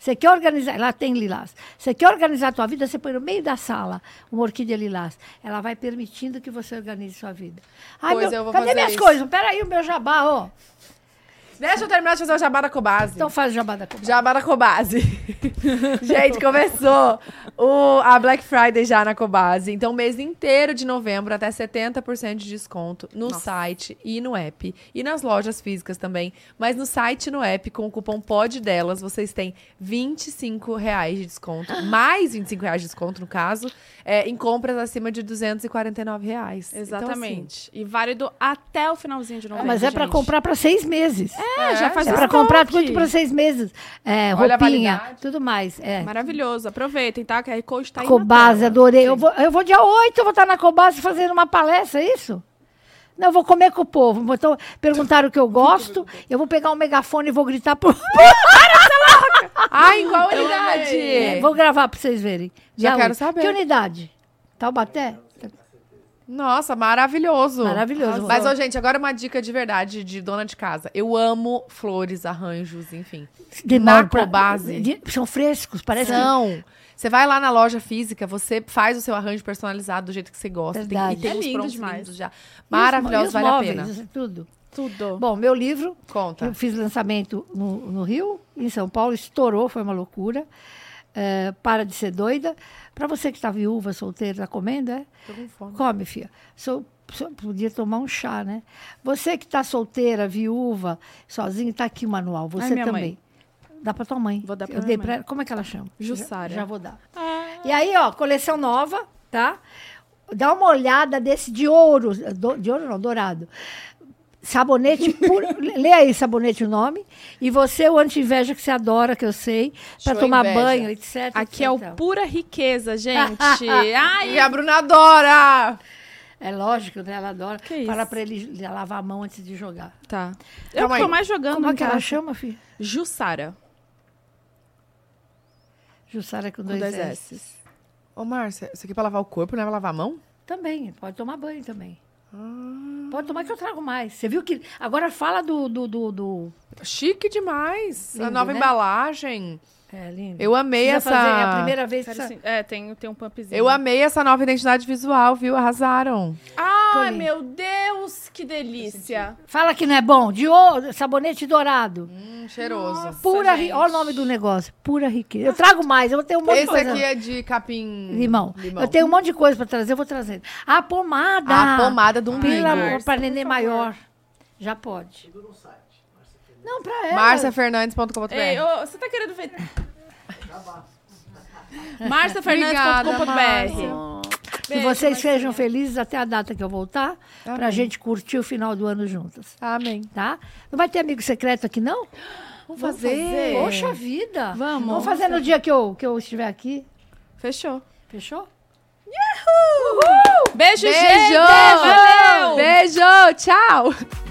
Você quer organizar, lá tem lilás. Você quer organizar a tua vida, você põe no meio da sala uma orquídea lilás. Ela vai permitindo que você organize sua vida. Ai, Pois meu, eu vou cadê fazer minhas isso. coisas? Peraí, o meu jabá, ó. Deixa eu terminar de fazer o jabá da Cobase. Então faz o jabá da Cobase. Jabá da Cobase. Gente, começou o, a Black Friday já na Cobase. Então, mês inteiro de novembro, até 70% de desconto no site e no app. E nas lojas físicas também. Mas no site e no app, com o cupom POD delas, vocês têm 25 reais de desconto. Mais 25 reais de desconto, no caso, é, em compras acima de 249 reais. Exatamente. e válido até o finalzinho de novembro. Mas é para comprar para seis meses. É, já faz É para comprar tudo para seis meses. É, Olha a roupinha, tudo mais. É. Maravilhoso. Aproveitem, tá? Que a Code tá aí Cobase, adorei. Eu vou, eu vou dia 8, eu vou estar na Cobase fazendo uma palestra, é isso? Não, eu vou comer com o povo. Então, perguntaram o que eu gosto, eu vou pegar um megafone e vou gritar pro... Ai, qual unidade? É, vou gravar para vocês verem. Já Dia quero 8. saber. Que unidade? Taubaté? Nossa, maravilhoso. Maravilhoso. Mas, ô, gente, agora uma dica de verdade de dona de casa. Eu amo flores, arranjos, enfim. Demora na pra- Cobase. de- São frescos, parece que... São. Você vai lá na loja física, você faz o seu arranjo personalizado do jeito que você gosta. Tem, Verdade. e tem É lindo prontos demais. já. E os- Maravilhoso, e os vale a móveis, pena. isso Tudo. Tudo. Bom, meu livro, Conta. eu fiz lançamento no, no Rio, em São Paulo, estourou, foi uma loucura. É, para de ser doida. Para você que está viúva, solteira, está comendo, é? Tô com fome. Come, filha. Podia tomar um chá, né? Você que está solteira, viúva, sozinha, está aqui o manual. Você minha também. mãe. Dá para tua mãe. Vou dar pra Eu dei ela. Como é que ela chama? Jussara. Já, já vou dar. E aí, ó, coleção nova, tá? Dá uma olhada desse de ouro. do- de ouro não, dourado. Sabonete puro. Lê aí, sabonete, o nome. E você, o anti-inveja que você adora, que eu sei, para tomar inveja. banho, etc. Aqui é o etc. pura riqueza, gente. Ai, E a Bruna adora! É lógico, né? Ela adora. Que Fala isso? para ele lavar a mão antes de jogar. tá. Eu Calma que tô aí. mais jogando. Como é que ela chama, filho? Jussara, Jussara com com dois, dois S. S. Ô, Márcia, isso aqui é pra lavar o corpo, não é pra lavar a mão? Também, pode tomar banho também. Pode tomar que eu trago mais. Você viu que. Agora fala do. do, do, do- Chique demais. a Lindo, nova né? embalagem. É lindo. Eu amei Precisa essa... fazer, é a primeira vez que. É, tem, tem um pumpzinho. Eu amei essa nova identidade visual, viu? Arrasaram. Ai, meu Deus, que delícia. Fala que não é bom. De ouro, sabonete dourado. Hum, cheiroso. Pura ri... Olha o nome do negócio. Pura riqueza. Eu trago mais, eu vou ter um monte de Esse coisa. aqui é de capim... Limão. Eu tenho um monte de coisa pra trazer, eu vou trazendo. A pomada. A pomada do umbigo. Pelo amor, pra neném maior. Já pode. Não, pra ela. marciafernandes.com.br Ei, ô, você tá querendo ver... Marciafernandes.com.br Que vocês sejam felizes até a data que eu voltar, pra gente curtir o final do ano juntas. Amém. Tá? Não vai ter amigo secreto aqui, não? Vamos fazer. Poxa vida! Vamos. Vamos fazer no dia que eu, que eu estiver aqui. Fechou. Fechou? Beijo, Beijo! gente! Valeu! Beijo! Tchau!